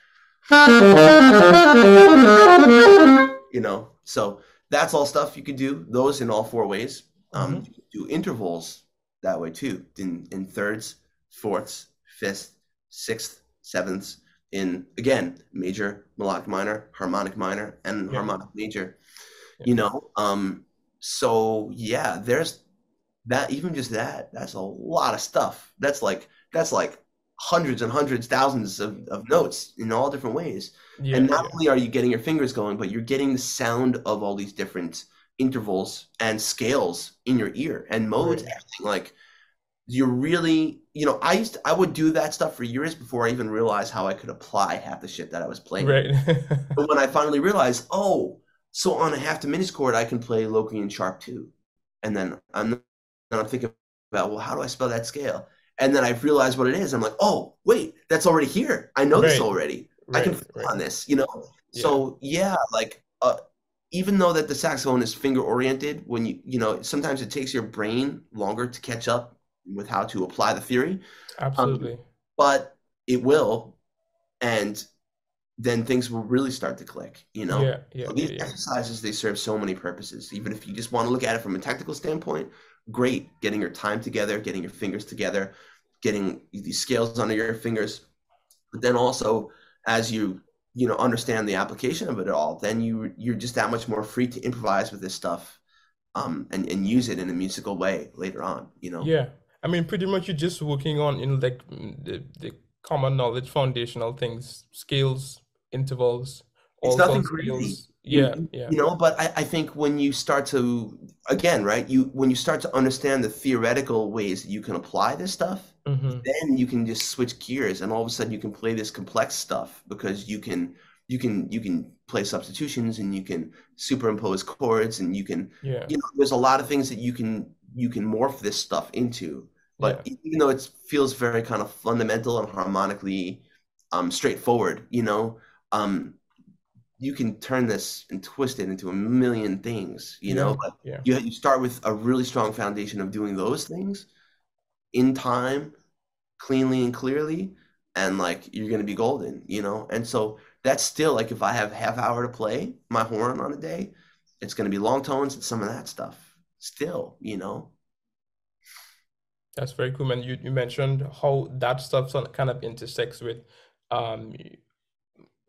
You know, so that's all stuff you could do those in all four ways. Um, mm-hmm. do intervals that way too in in thirds, fourths, fifths, sixth, sevenths. In again, major, melodic minor, harmonic minor, and yeah. harmonic major. Yeah. You know, um, so yeah, there's that. Even just that, that's a lot of stuff. That's like that's like hundreds and hundreds, thousands of, of notes in all different ways. Yeah, and not yeah. only are you getting your fingers going, but you're getting the sound of all these different intervals and scales in your ear and modes, right. everything. Like you're really, you know, I used to, I would do that stuff for years before I even realized how I could apply half the shit that I was playing. Right. but when I finally realized, oh, so on a half diminished chord, I can play Locrian sharp two, and then I'm, then I'm thinking about, well, how do I spell that scale? and then I realized what it is. I'm like, oh, wait, that's already here. I know right. this already. Right. I can right. on this, you know. Yeah. So yeah, like uh, even though that the saxophone is finger oriented, when you you know sometimes it takes your brain longer to catch up with how to apply the theory. Absolutely. Um, but it will, and then things will really start to click. You know. Yeah. Yeah. So these yeah, exercises they serve so many purposes. Even if you just want to look at it from a technical standpoint, great. Getting your time together, getting your fingers together getting these scales under your fingers. But then also, as you you know understand the application of it all, then you you're just that much more free to improvise with this stuff, um, and and use it in a musical way later on. You know. Yeah, I mean, pretty much you're just working on you know like the the common knowledge, foundational things, scales, intervals. It's nothing crazy yeah you, yeah you know but I, I think when you start to again right you when you start to understand the theoretical ways that you can apply this stuff mm-hmm. then you can just switch gears and all of a sudden you can play this complex stuff because you can you can you can play substitutions and you can superimpose chords and you can yeah you know there's a lot of things that you can you can morph this stuff into but yeah. even though it feels very kind of fundamental and harmonically um straightforward you know um you can turn this and twist it into a million things, you know. But yeah. you you start with a really strong foundation of doing those things in time, cleanly and clearly, and like you're gonna be golden, you know. And so that's still like if I have half hour to play my horn on a day, it's gonna be long tones and some of that stuff. Still, you know. That's very cool, man. You you mentioned how that stuff kind of intersects with um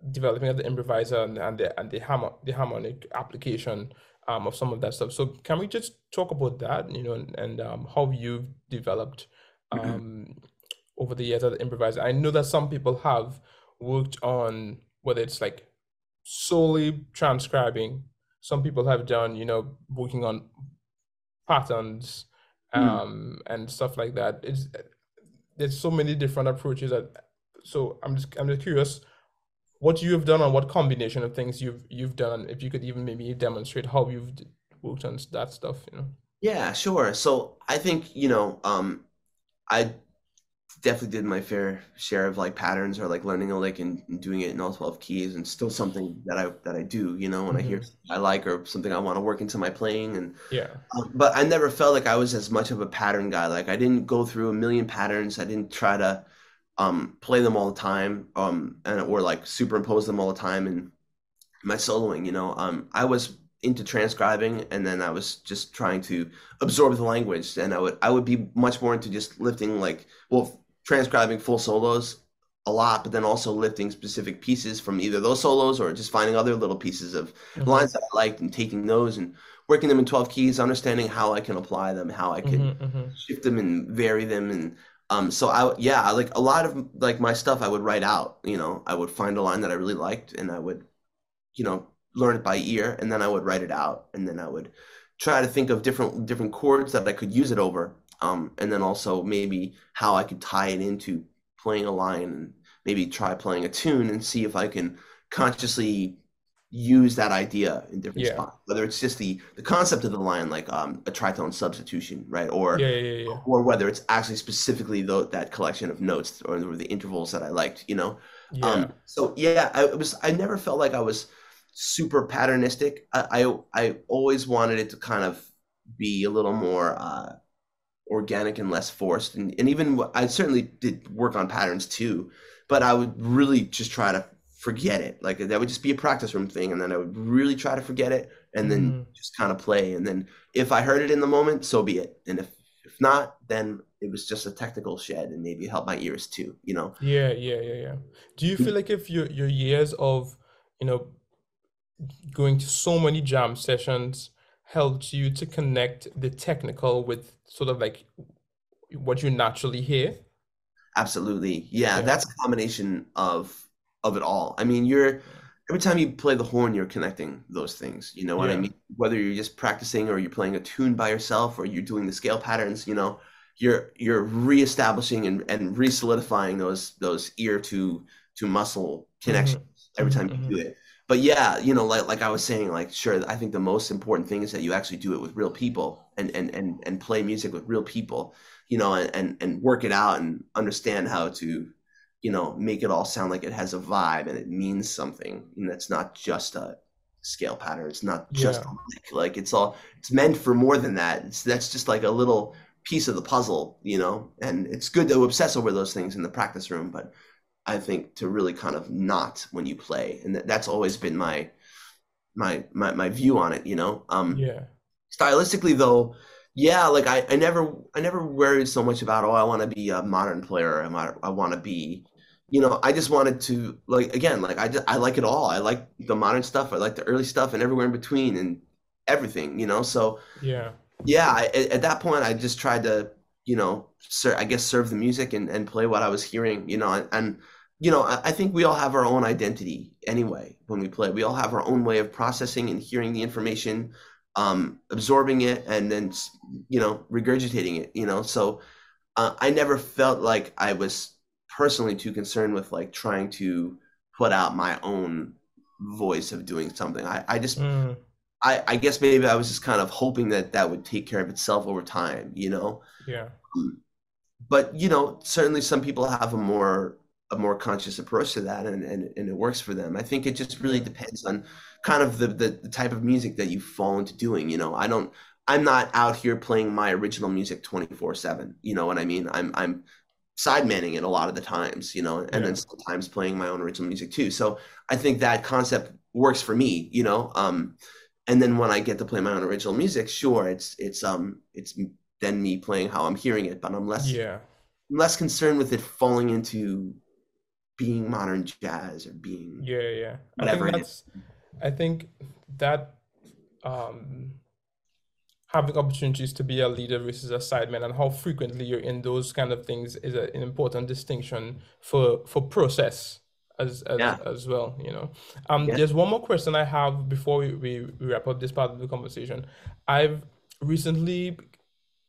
developing of the improviser and, and the and the hammer the harmonic application um, of some of that stuff. So can we just talk about that, you know, and, and um, how you've developed mm-hmm. um, mm-hmm. over the years as an improviser? I know that some people have worked on whether it's like solely transcribing. Some people have done, you know, working on patterns mm. um, mm. and stuff like that. It's there's so many different approaches. That, so I'm just I'm just curious what you have done and what combination of things you've you've done if you could even maybe demonstrate how you've worked on that stuff you know yeah sure so i think you know um i definitely did my fair share of like patterns or like learning a lick and, doing it in all 12 keys and still something that i that i do you know when mm-hmm. i hear mm-hmm. i like or something i want to work into my playing and yeah um, but i never felt like i was as much of a pattern guy like i didn't go through a million patterns i didn't try to um, play them all the time, um, and or like superimpose them all the time in my soloing. You know, um, I was into transcribing, and then I was just trying to absorb the language, and I would I would be much more into just lifting like well transcribing full solos a lot, but then also lifting specific pieces from either those solos or just finding other little pieces of mm-hmm. lines that I liked and taking those and working them in 12 keys, understanding how I can apply them, how I can mm-hmm, mm-hmm. shift them and vary them and um, so I yeah, like a lot of like my stuff I would write out. You know, I would find a line that I really liked, and I would, you know, learn it by ear, and then I would write it out, and then I would try to think of different different chords that I could use it over, um, and then also maybe how I could tie it into playing a line, and maybe try playing a tune and see if I can consciously use that idea in different yeah. spots. Whether it's just the the concept of the line, like um, a tritone substitution, right? Or yeah, yeah, yeah. or whether it's actually specifically the, that collection of notes or, the intervals that I liked, you know. Yeah. Um, so yeah, I was. I never felt like I was super patternistic. I I, I always wanted it to kind of be a little more uh, organic and less forced. And and even I certainly did work on patterns too, but I would really just try to forget it. Like that would just be a practice room thing, and then I would really try to forget it, and then mm. just kind of play. And then if I heard it in the moment, so be it. And if if not, then it was just a technical shed, and maybe help my ears too. You know? Yeah, yeah, yeah, yeah. Do you feel like if your your years of you know going to so many jam sessions helped you to connect the technical with sort of like what you naturally hear? Absolutely. Yeah, yeah, that's a combination of of it all. I mean, you're every time you play the horn, you're connecting those things. You know what yeah. I mean? Whether you're just practicing or you're playing a tune by yourself or you're doing the scale patterns, you know, you're you're reestablishing and, and re-solidifying those those ear to to muscle connections mm-hmm. every time mm-hmm. you do it. But yeah, you know, like like I was saying, like sure, I think the most important thing is that you actually do it with real people and and and and play music with real people, you know, and and, and work it out and understand how to you know, make it all sound like it has a vibe and it means something. And it's not just a scale pattern. It's not just yeah. like, like it's all it's meant for more than that. It's that's just like a little piece of the puzzle, you know. And it's good to obsess over those things in the practice room, but I think to really kind of not when you play, and that, that's always been my my my my view on it, you know. Um, yeah. Stylistically, though, yeah, like I, I never I never worried so much about oh I want to be a modern player I, I want to be you know, I just wanted to like again, like I just, I like it all. I like the modern stuff. I like the early stuff, and everywhere in between, and everything. You know, so yeah, yeah. I, at that point, I just tried to, you know, ser- I guess serve the music and, and play what I was hearing. You know, and, and you know, I, I think we all have our own identity anyway when we play. We all have our own way of processing and hearing the information, um, absorbing it, and then you know, regurgitating it. You know, so uh, I never felt like I was personally too concerned with like trying to put out my own voice of doing something. I, I just, mm. I, I guess maybe I was just kind of hoping that that would take care of itself over time, you know? Yeah. But, you know, certainly some people have a more, a more conscious approach to that and, and, and it works for them. I think it just really depends on kind of the, the, the type of music that you fall into doing, you know, I don't, I'm not out here playing my original music 24 seven. You know what I mean? I'm, I'm, side manning it a lot of the times, you know, and yeah. then sometimes playing my own original music too. So I think that concept works for me, you know. Um, and then when I get to play my own original music, sure, it's it's um it's then me playing how I'm hearing it, but I'm less yeah I'm less concerned with it falling into being modern jazz or being yeah yeah. Whatever I think that's I think that um having opportunities to be a leader versus a sideman and how frequently you're in those kind of things is a, an important distinction for for process as as, yeah. as well you know um yeah. there's one more question i have before we, we wrap up this part of the conversation i've recently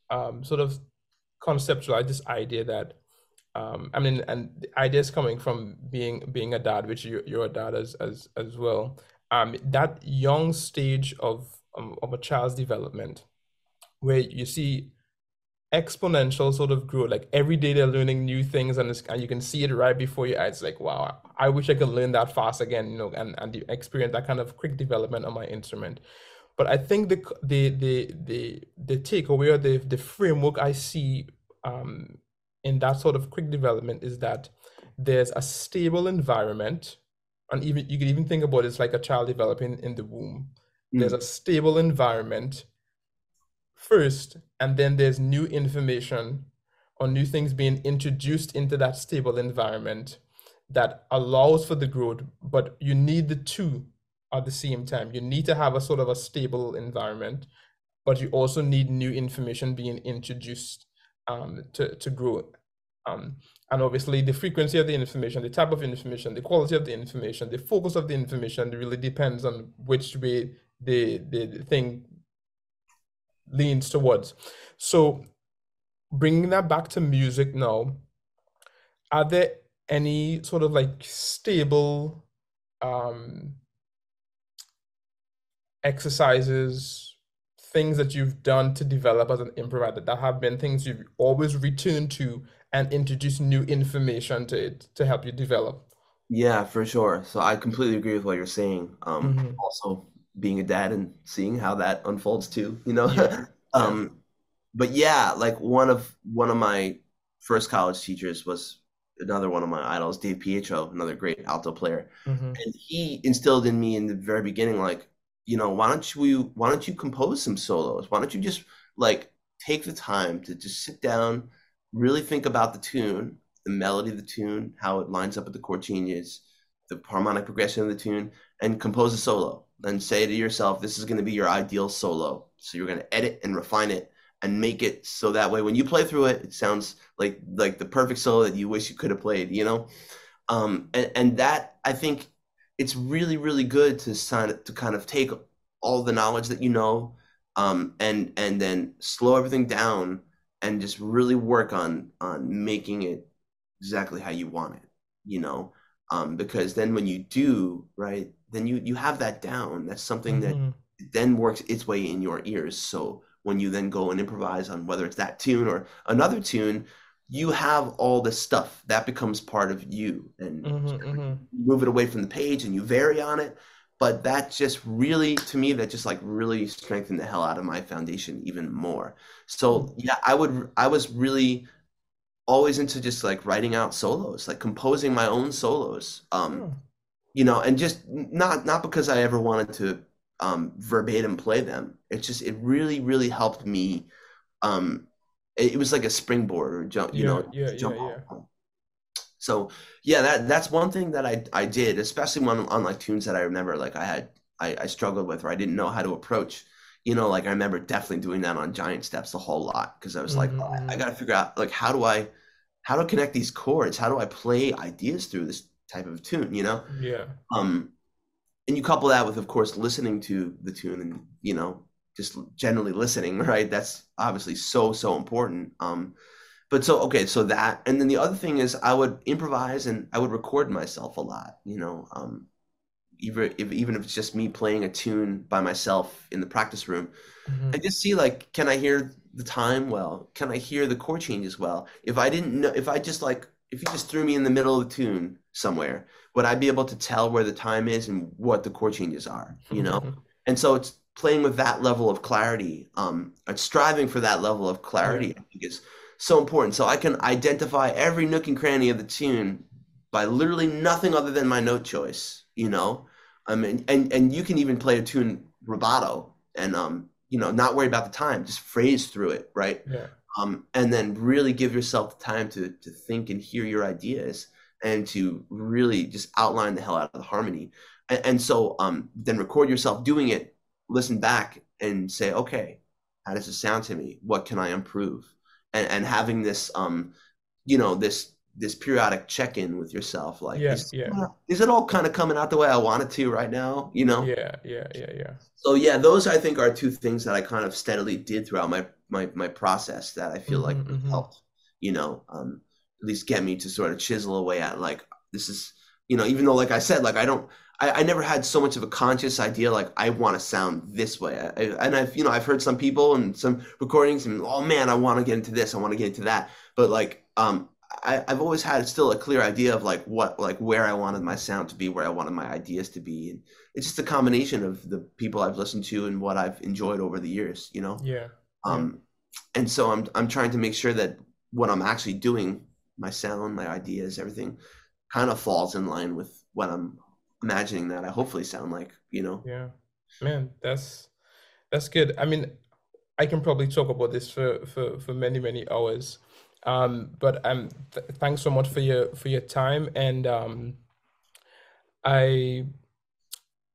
um sort of conceptualized this idea that um i mean and the idea is coming from being being a dad which you, you're a dad as as as well um that young stage of um, of a child's development where you see exponential sort of growth. Like every day they're learning new things, and, and you can see it right before your eyes. Like, wow, I wish I could learn that fast again, you know, and and experience that kind of quick development on my instrument. But I think the the the the the takeaway or the the framework I see um, in that sort of quick development is that there's a stable environment, and even you can even think about it as like a child developing in the womb. Mm. There's a stable environment first, and then there's new information or new things being introduced into that stable environment that allows for the growth, but you need the two at the same time. You need to have a sort of a stable environment, but you also need new information being introduced um, to, to grow. Um, and obviously, the frequency of the information, the type of information, the quality of the information, the focus of the information really depends on which way the, the, the thing leans towards. So, bringing that back to music now, are there any sort of like stable um, exercises, things that you've done to develop as an improviser that have been things you've always returned to and introduce new information to it to help you develop? Yeah, for sure. So I completely agree with what you're saying. Um, mm-hmm. Also, being a dad and seeing how that unfolds too, you know. Yeah. um, but yeah, like one of one of my first college teachers was another one of my idols, Dave Pietro, another great alto player, mm-hmm. and he instilled in me in the very beginning, like, you know, why don't you why don't you compose some solos? Why don't you just like take the time to just sit down, really think about the tune, the melody of the tune, how it lines up with the chord changes, the harmonic progression of the tune, and compose a solo. And say to yourself, this is going to be your ideal solo. So you're going to edit and refine it and make it so that way when you play through it, it sounds like like the perfect solo that you wish you could have played. You know, um, and, and that I think it's really really good to sign to kind of take all the knowledge that you know um, and and then slow everything down and just really work on on making it exactly how you want it you know um, because then when you do right then you you have that down that's something mm-hmm. that then works its way in your ears so when you then go and improvise on whether it's that tune or another tune you have all this stuff that becomes part of you and mm-hmm, mm-hmm. move it away from the page and you vary on it but that just really to me that just like really strengthened the hell out of my foundation even more so mm-hmm. yeah i would i was really always into just like writing out solos like composing my own solos um oh. You know and just not not because i ever wanted to um verbatim play them It's just it really really helped me um it, it was like a springboard or jump you yeah, know yeah jump yeah, yeah. So yeah, that that's one thing that I I did, especially when on like tunes that I remember like I had I, I struggled with or I didn't know how to approach. You know, like I remember definitely doing that on Giant Steps a whole lot because I was like, mm-hmm. oh, I, I got to figure out like how do I how to connect these chords? How do I play ideas through this type of tune? You know? Yeah. Um, and you couple that with, of course, listening to the tune and you know just generally listening, right? That's obviously so so important. Um, but so okay so that and then the other thing is i would improvise and i would record myself a lot you know um even if even if it's just me playing a tune by myself in the practice room mm-hmm. i just see like can i hear the time well can i hear the chord changes well if i didn't know if i just like if you just threw me in the middle of the tune somewhere would i be able to tell where the time is and what the chord changes are you know mm-hmm. and so it's playing with that level of clarity um and striving for that level of clarity i think is so important. So I can identify every nook and cranny of the tune by literally nothing other than my note choice, you know? I mean, and, and you can even play a tune rubato and, um, you know, not worry about the time, just phrase through it, right? Yeah. Um, and then really give yourself the time to, to think and hear your ideas and to really just outline the hell out of the harmony. And, and so um, then record yourself doing it, listen back and say, okay, how does it sound to me? What can I improve? and, and having this um you know this this periodic check-in with yourself like yeah, is, yeah. is it all kind of coming out the way i want it to right now you know yeah yeah yeah yeah so yeah those i think are two things that i kind of steadily did throughout my my, my process that i feel mm-hmm, like mm-hmm. helped you know um at least get me to sort of chisel away at like this is you know even though like i said like i don't I, I never had so much of a conscious idea like I want to sound this way. I, and I've you know I've heard some people and some recordings and oh man I want to get into this I want to get into that. But like um I, I've always had still a clear idea of like what like where I wanted my sound to be, where I wanted my ideas to be, and it's just a combination of the people I've listened to and what I've enjoyed over the years. You know. Yeah. Um, and so I'm I'm trying to make sure that what I'm actually doing, my sound, my ideas, everything, kind of falls in line with what I'm imagining that I hopefully sound like, you know. Yeah. Man, that's that's good. I mean, I can probably talk about this for for for many many hours. Um but um th- thanks so much for your for your time and um I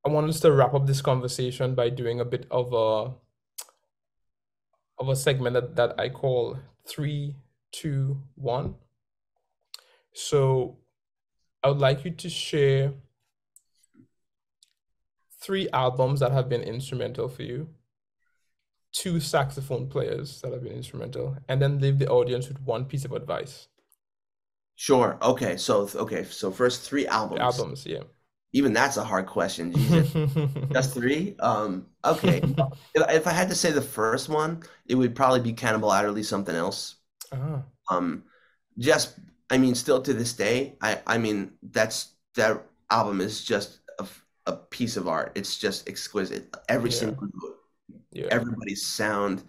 I want us to wrap up this conversation by doing a bit of a of a segment that, that I call three, two, one. So I would like you to share three albums that have been instrumental for you, two saxophone players that have been instrumental, and then leave the audience with one piece of advice. Sure. Okay. So okay. So first three albums. Albums. Yeah. Even that's a hard question. Just three. Um. Okay. if, if I had to say the first one, it would probably be Cannonball Adderley. Something else. Uh-huh. Um. Just. I mean, still to this day, I. I mean, that's that album is just a piece of art. It's just exquisite. Every yeah. single note, yeah. everybody's sound.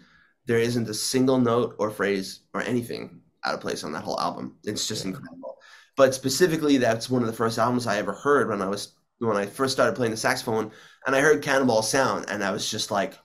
There isn't a single note or phrase or anything out of place on that whole album. It's just yeah. incredible. But specifically, that's one of the first albums I ever heard when I was when I first started playing the saxophone, and I heard Cannonball Sound, and I was just like,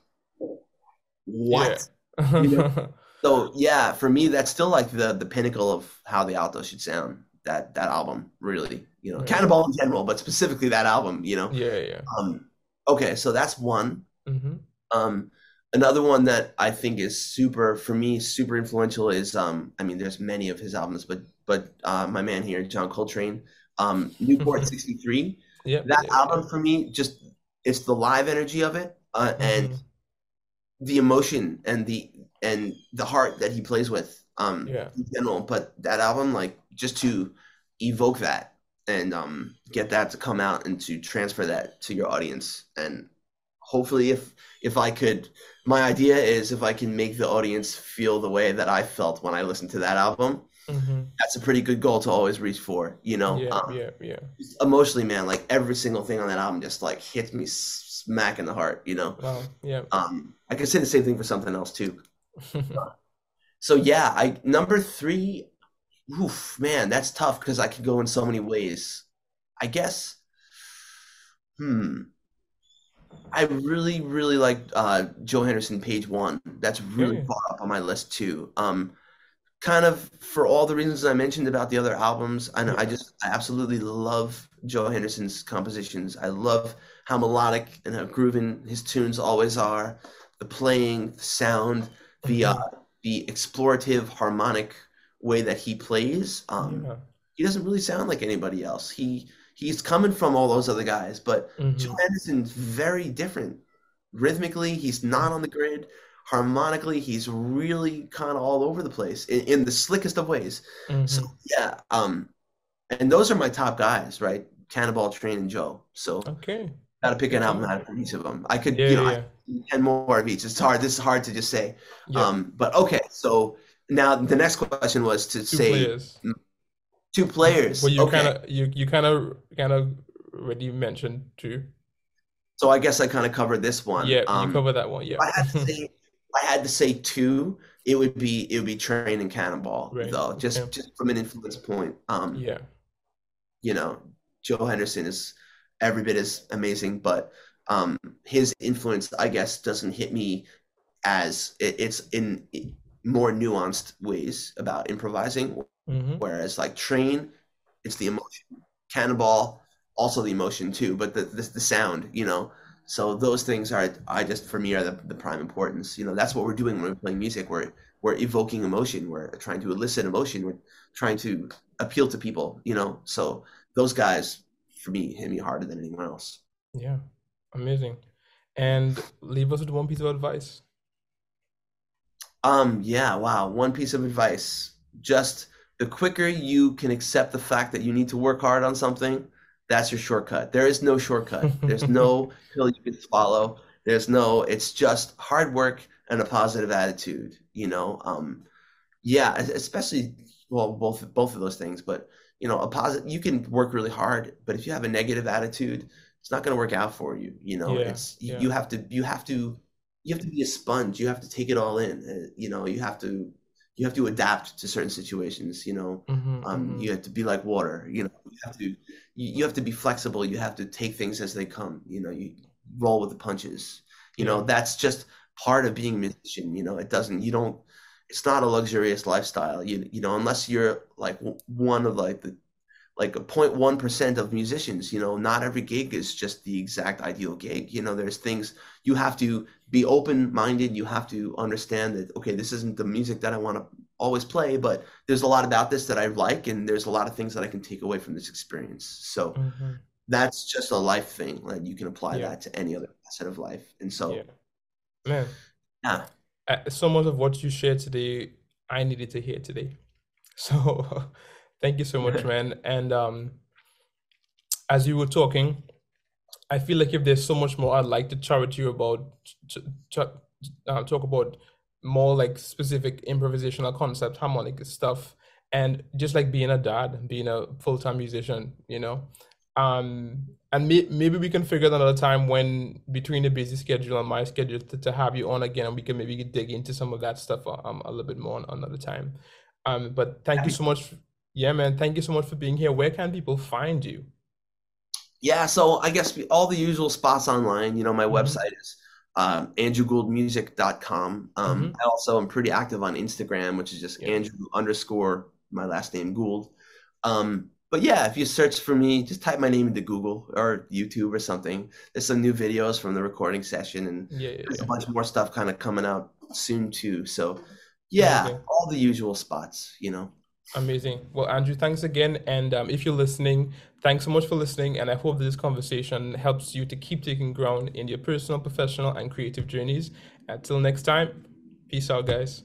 "What?" Yeah. you know? So yeah, for me, that's still like the the pinnacle of how the alto should sound. That that album, really, you know, yeah. Cannonball in general, but specifically that album, you know. Yeah, yeah. Um, okay, so that's one. Mm-hmm. Um, another one that I think is super for me, super influential is um, I mean, there's many of his albums, but but uh, my man here, John Coltrane, um, Newport '63. Yeah, that yeah, album yeah. for me, just it's the live energy of it, uh, mm-hmm. and the emotion and the and the heart that he plays with um yeah. in general. But that album like just to evoke that and um get that to come out and to transfer that to your audience. And hopefully if if i could my idea is if i can make the audience feel the way that i felt when i listened to that album mm-hmm. that's a pretty good goal to always reach for you know? Yeah um, yeah yeah. emotionally man like every single thing on that album just like hits me smack in the heart you know? Wow yeah. Um i can say the same thing for something else too so yeah, I number three. Oof, man, that's tough because I could go in so many ways. I guess. Hmm. I really, really like uh, Joe Henderson, page one. That's really mm. far up on my list too. Um, kind of for all the reasons I mentioned about the other albums. I know I just I absolutely love Joe Henderson's compositions. I love how melodic and how grooving his tunes always are. The playing, the sound, the uh, the explorative harmonic way that he plays. Um, yeah. He doesn't really sound like anybody else. He he's coming from all those other guys, but mm-hmm. Joe Henderson's very different. Rhythmically, he's not on the grid. Harmonically, he's really kind of all over the place in, in the slickest of ways. Mm-hmm. So yeah, um, and those are my top guys, right? Cannonball, Train, and Joe. So okay, got to pick an album out of each of them. I could, yeah, you know, yeah. ten more of each. It's hard. This is hard to just say. Yeah. Um, but okay, so now the next question was to two say players. two players. Well, you okay. kind of you you kind of kind of already mentioned two. So I guess I kind of covered this one. Yeah, um, you covered that one. Yeah. I had to say, I had to say two. It would be it would be Train and Cannonball right. though, just okay. just from an influence point. Um, yeah. You know, Joe Henderson is every bit as amazing, but um, his influence, I guess, doesn't hit me as it, it's in more nuanced ways about improvising. Mm-hmm. Whereas like Train, it's the emotion. Cannonball, also the emotion too, but the, the, the sound, you know. So those things are, I just for me are the, the prime importance. You know, that's what we're doing when we're playing music. We're we're evoking emotion. We're trying to elicit emotion. We're trying to appeal to people. You know, so those guys for me hit me harder than anyone else. Yeah, amazing. And leave us with one piece of advice. Um, yeah, wow. One piece of advice. Just the quicker you can accept the fact that you need to work hard on something, that's your shortcut. There is no shortcut. There's no pill you can swallow. There's no, it's just hard work and a positive attitude, you know? Um, yeah, especially, well, both, both of those things, but you know a positive you can work really hard but if you have a negative attitude it's not going to work out for you you know? Yeah, it's yeah. you have to you have to you have to be a sponge you have to take it all in uh, you know? You have to you have to adapt to certain situations you know? Mm-hmm, um, mm-hmm. you have to be like water you know? You have to you, you have to be flexible you have to take things as they come you know? You roll with the punches you yeah. know? That's just part of being a musician you know? It doesn't you don't it's not a luxurious lifestyle. You you know, unless you're like one of like the like a 0.1 percent of musicians. You know, not every gig is just the exact ideal gig. You know, there's things you have to be open minded. You have to understand that okay, this isn't the music that I want to always play, but there's a lot about this that I like, and there's a lot of things that I can take away from this experience. So. Mm-hmm. That's just a life thing. Like you can apply yeah. that to any other facet of life, and so, yeah. man, yeah, uh, so much of what you shared today, I needed to hear today. So thank you so much, man. And um, as you were talking, I feel like if there's so much more I'd like to chat with you about, uh, talk about more like specific improvisational concept, harmonic stuff, and just like being a dad, being a full time musician, you know. Um, and may, maybe we can figure out another time when between the busy schedule and my schedule to, to have you on again and we can maybe dig into some of that stuff um, a little bit more another time Um, but thank you so much. Yeah, man. Thank you so much for being here. Where can people find you? Yeah, so I guess all the usual spots online. You know, my mm-hmm. website is um, andrewgouldmusic.com. Um, mm-hmm. I also am pretty active on Instagram, which is just yeah. Andrew underscore my last name Gould. Um, but yeah, if you search for me, just type my name into Google or YouTube or something. There's some new videos from the recording session, and yeah, yeah, there's a bunch more stuff kind of coming out soon too. So yeah, all the usual spots, you know. Amazing. Well, Andrew, thanks again. And um, if you're listening, thanks so much for listening. And I hope this conversation helps you to keep taking ground in your personal, professional, and creative journeys. Until next time, peace out, guys.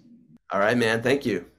All right, man. Thank you.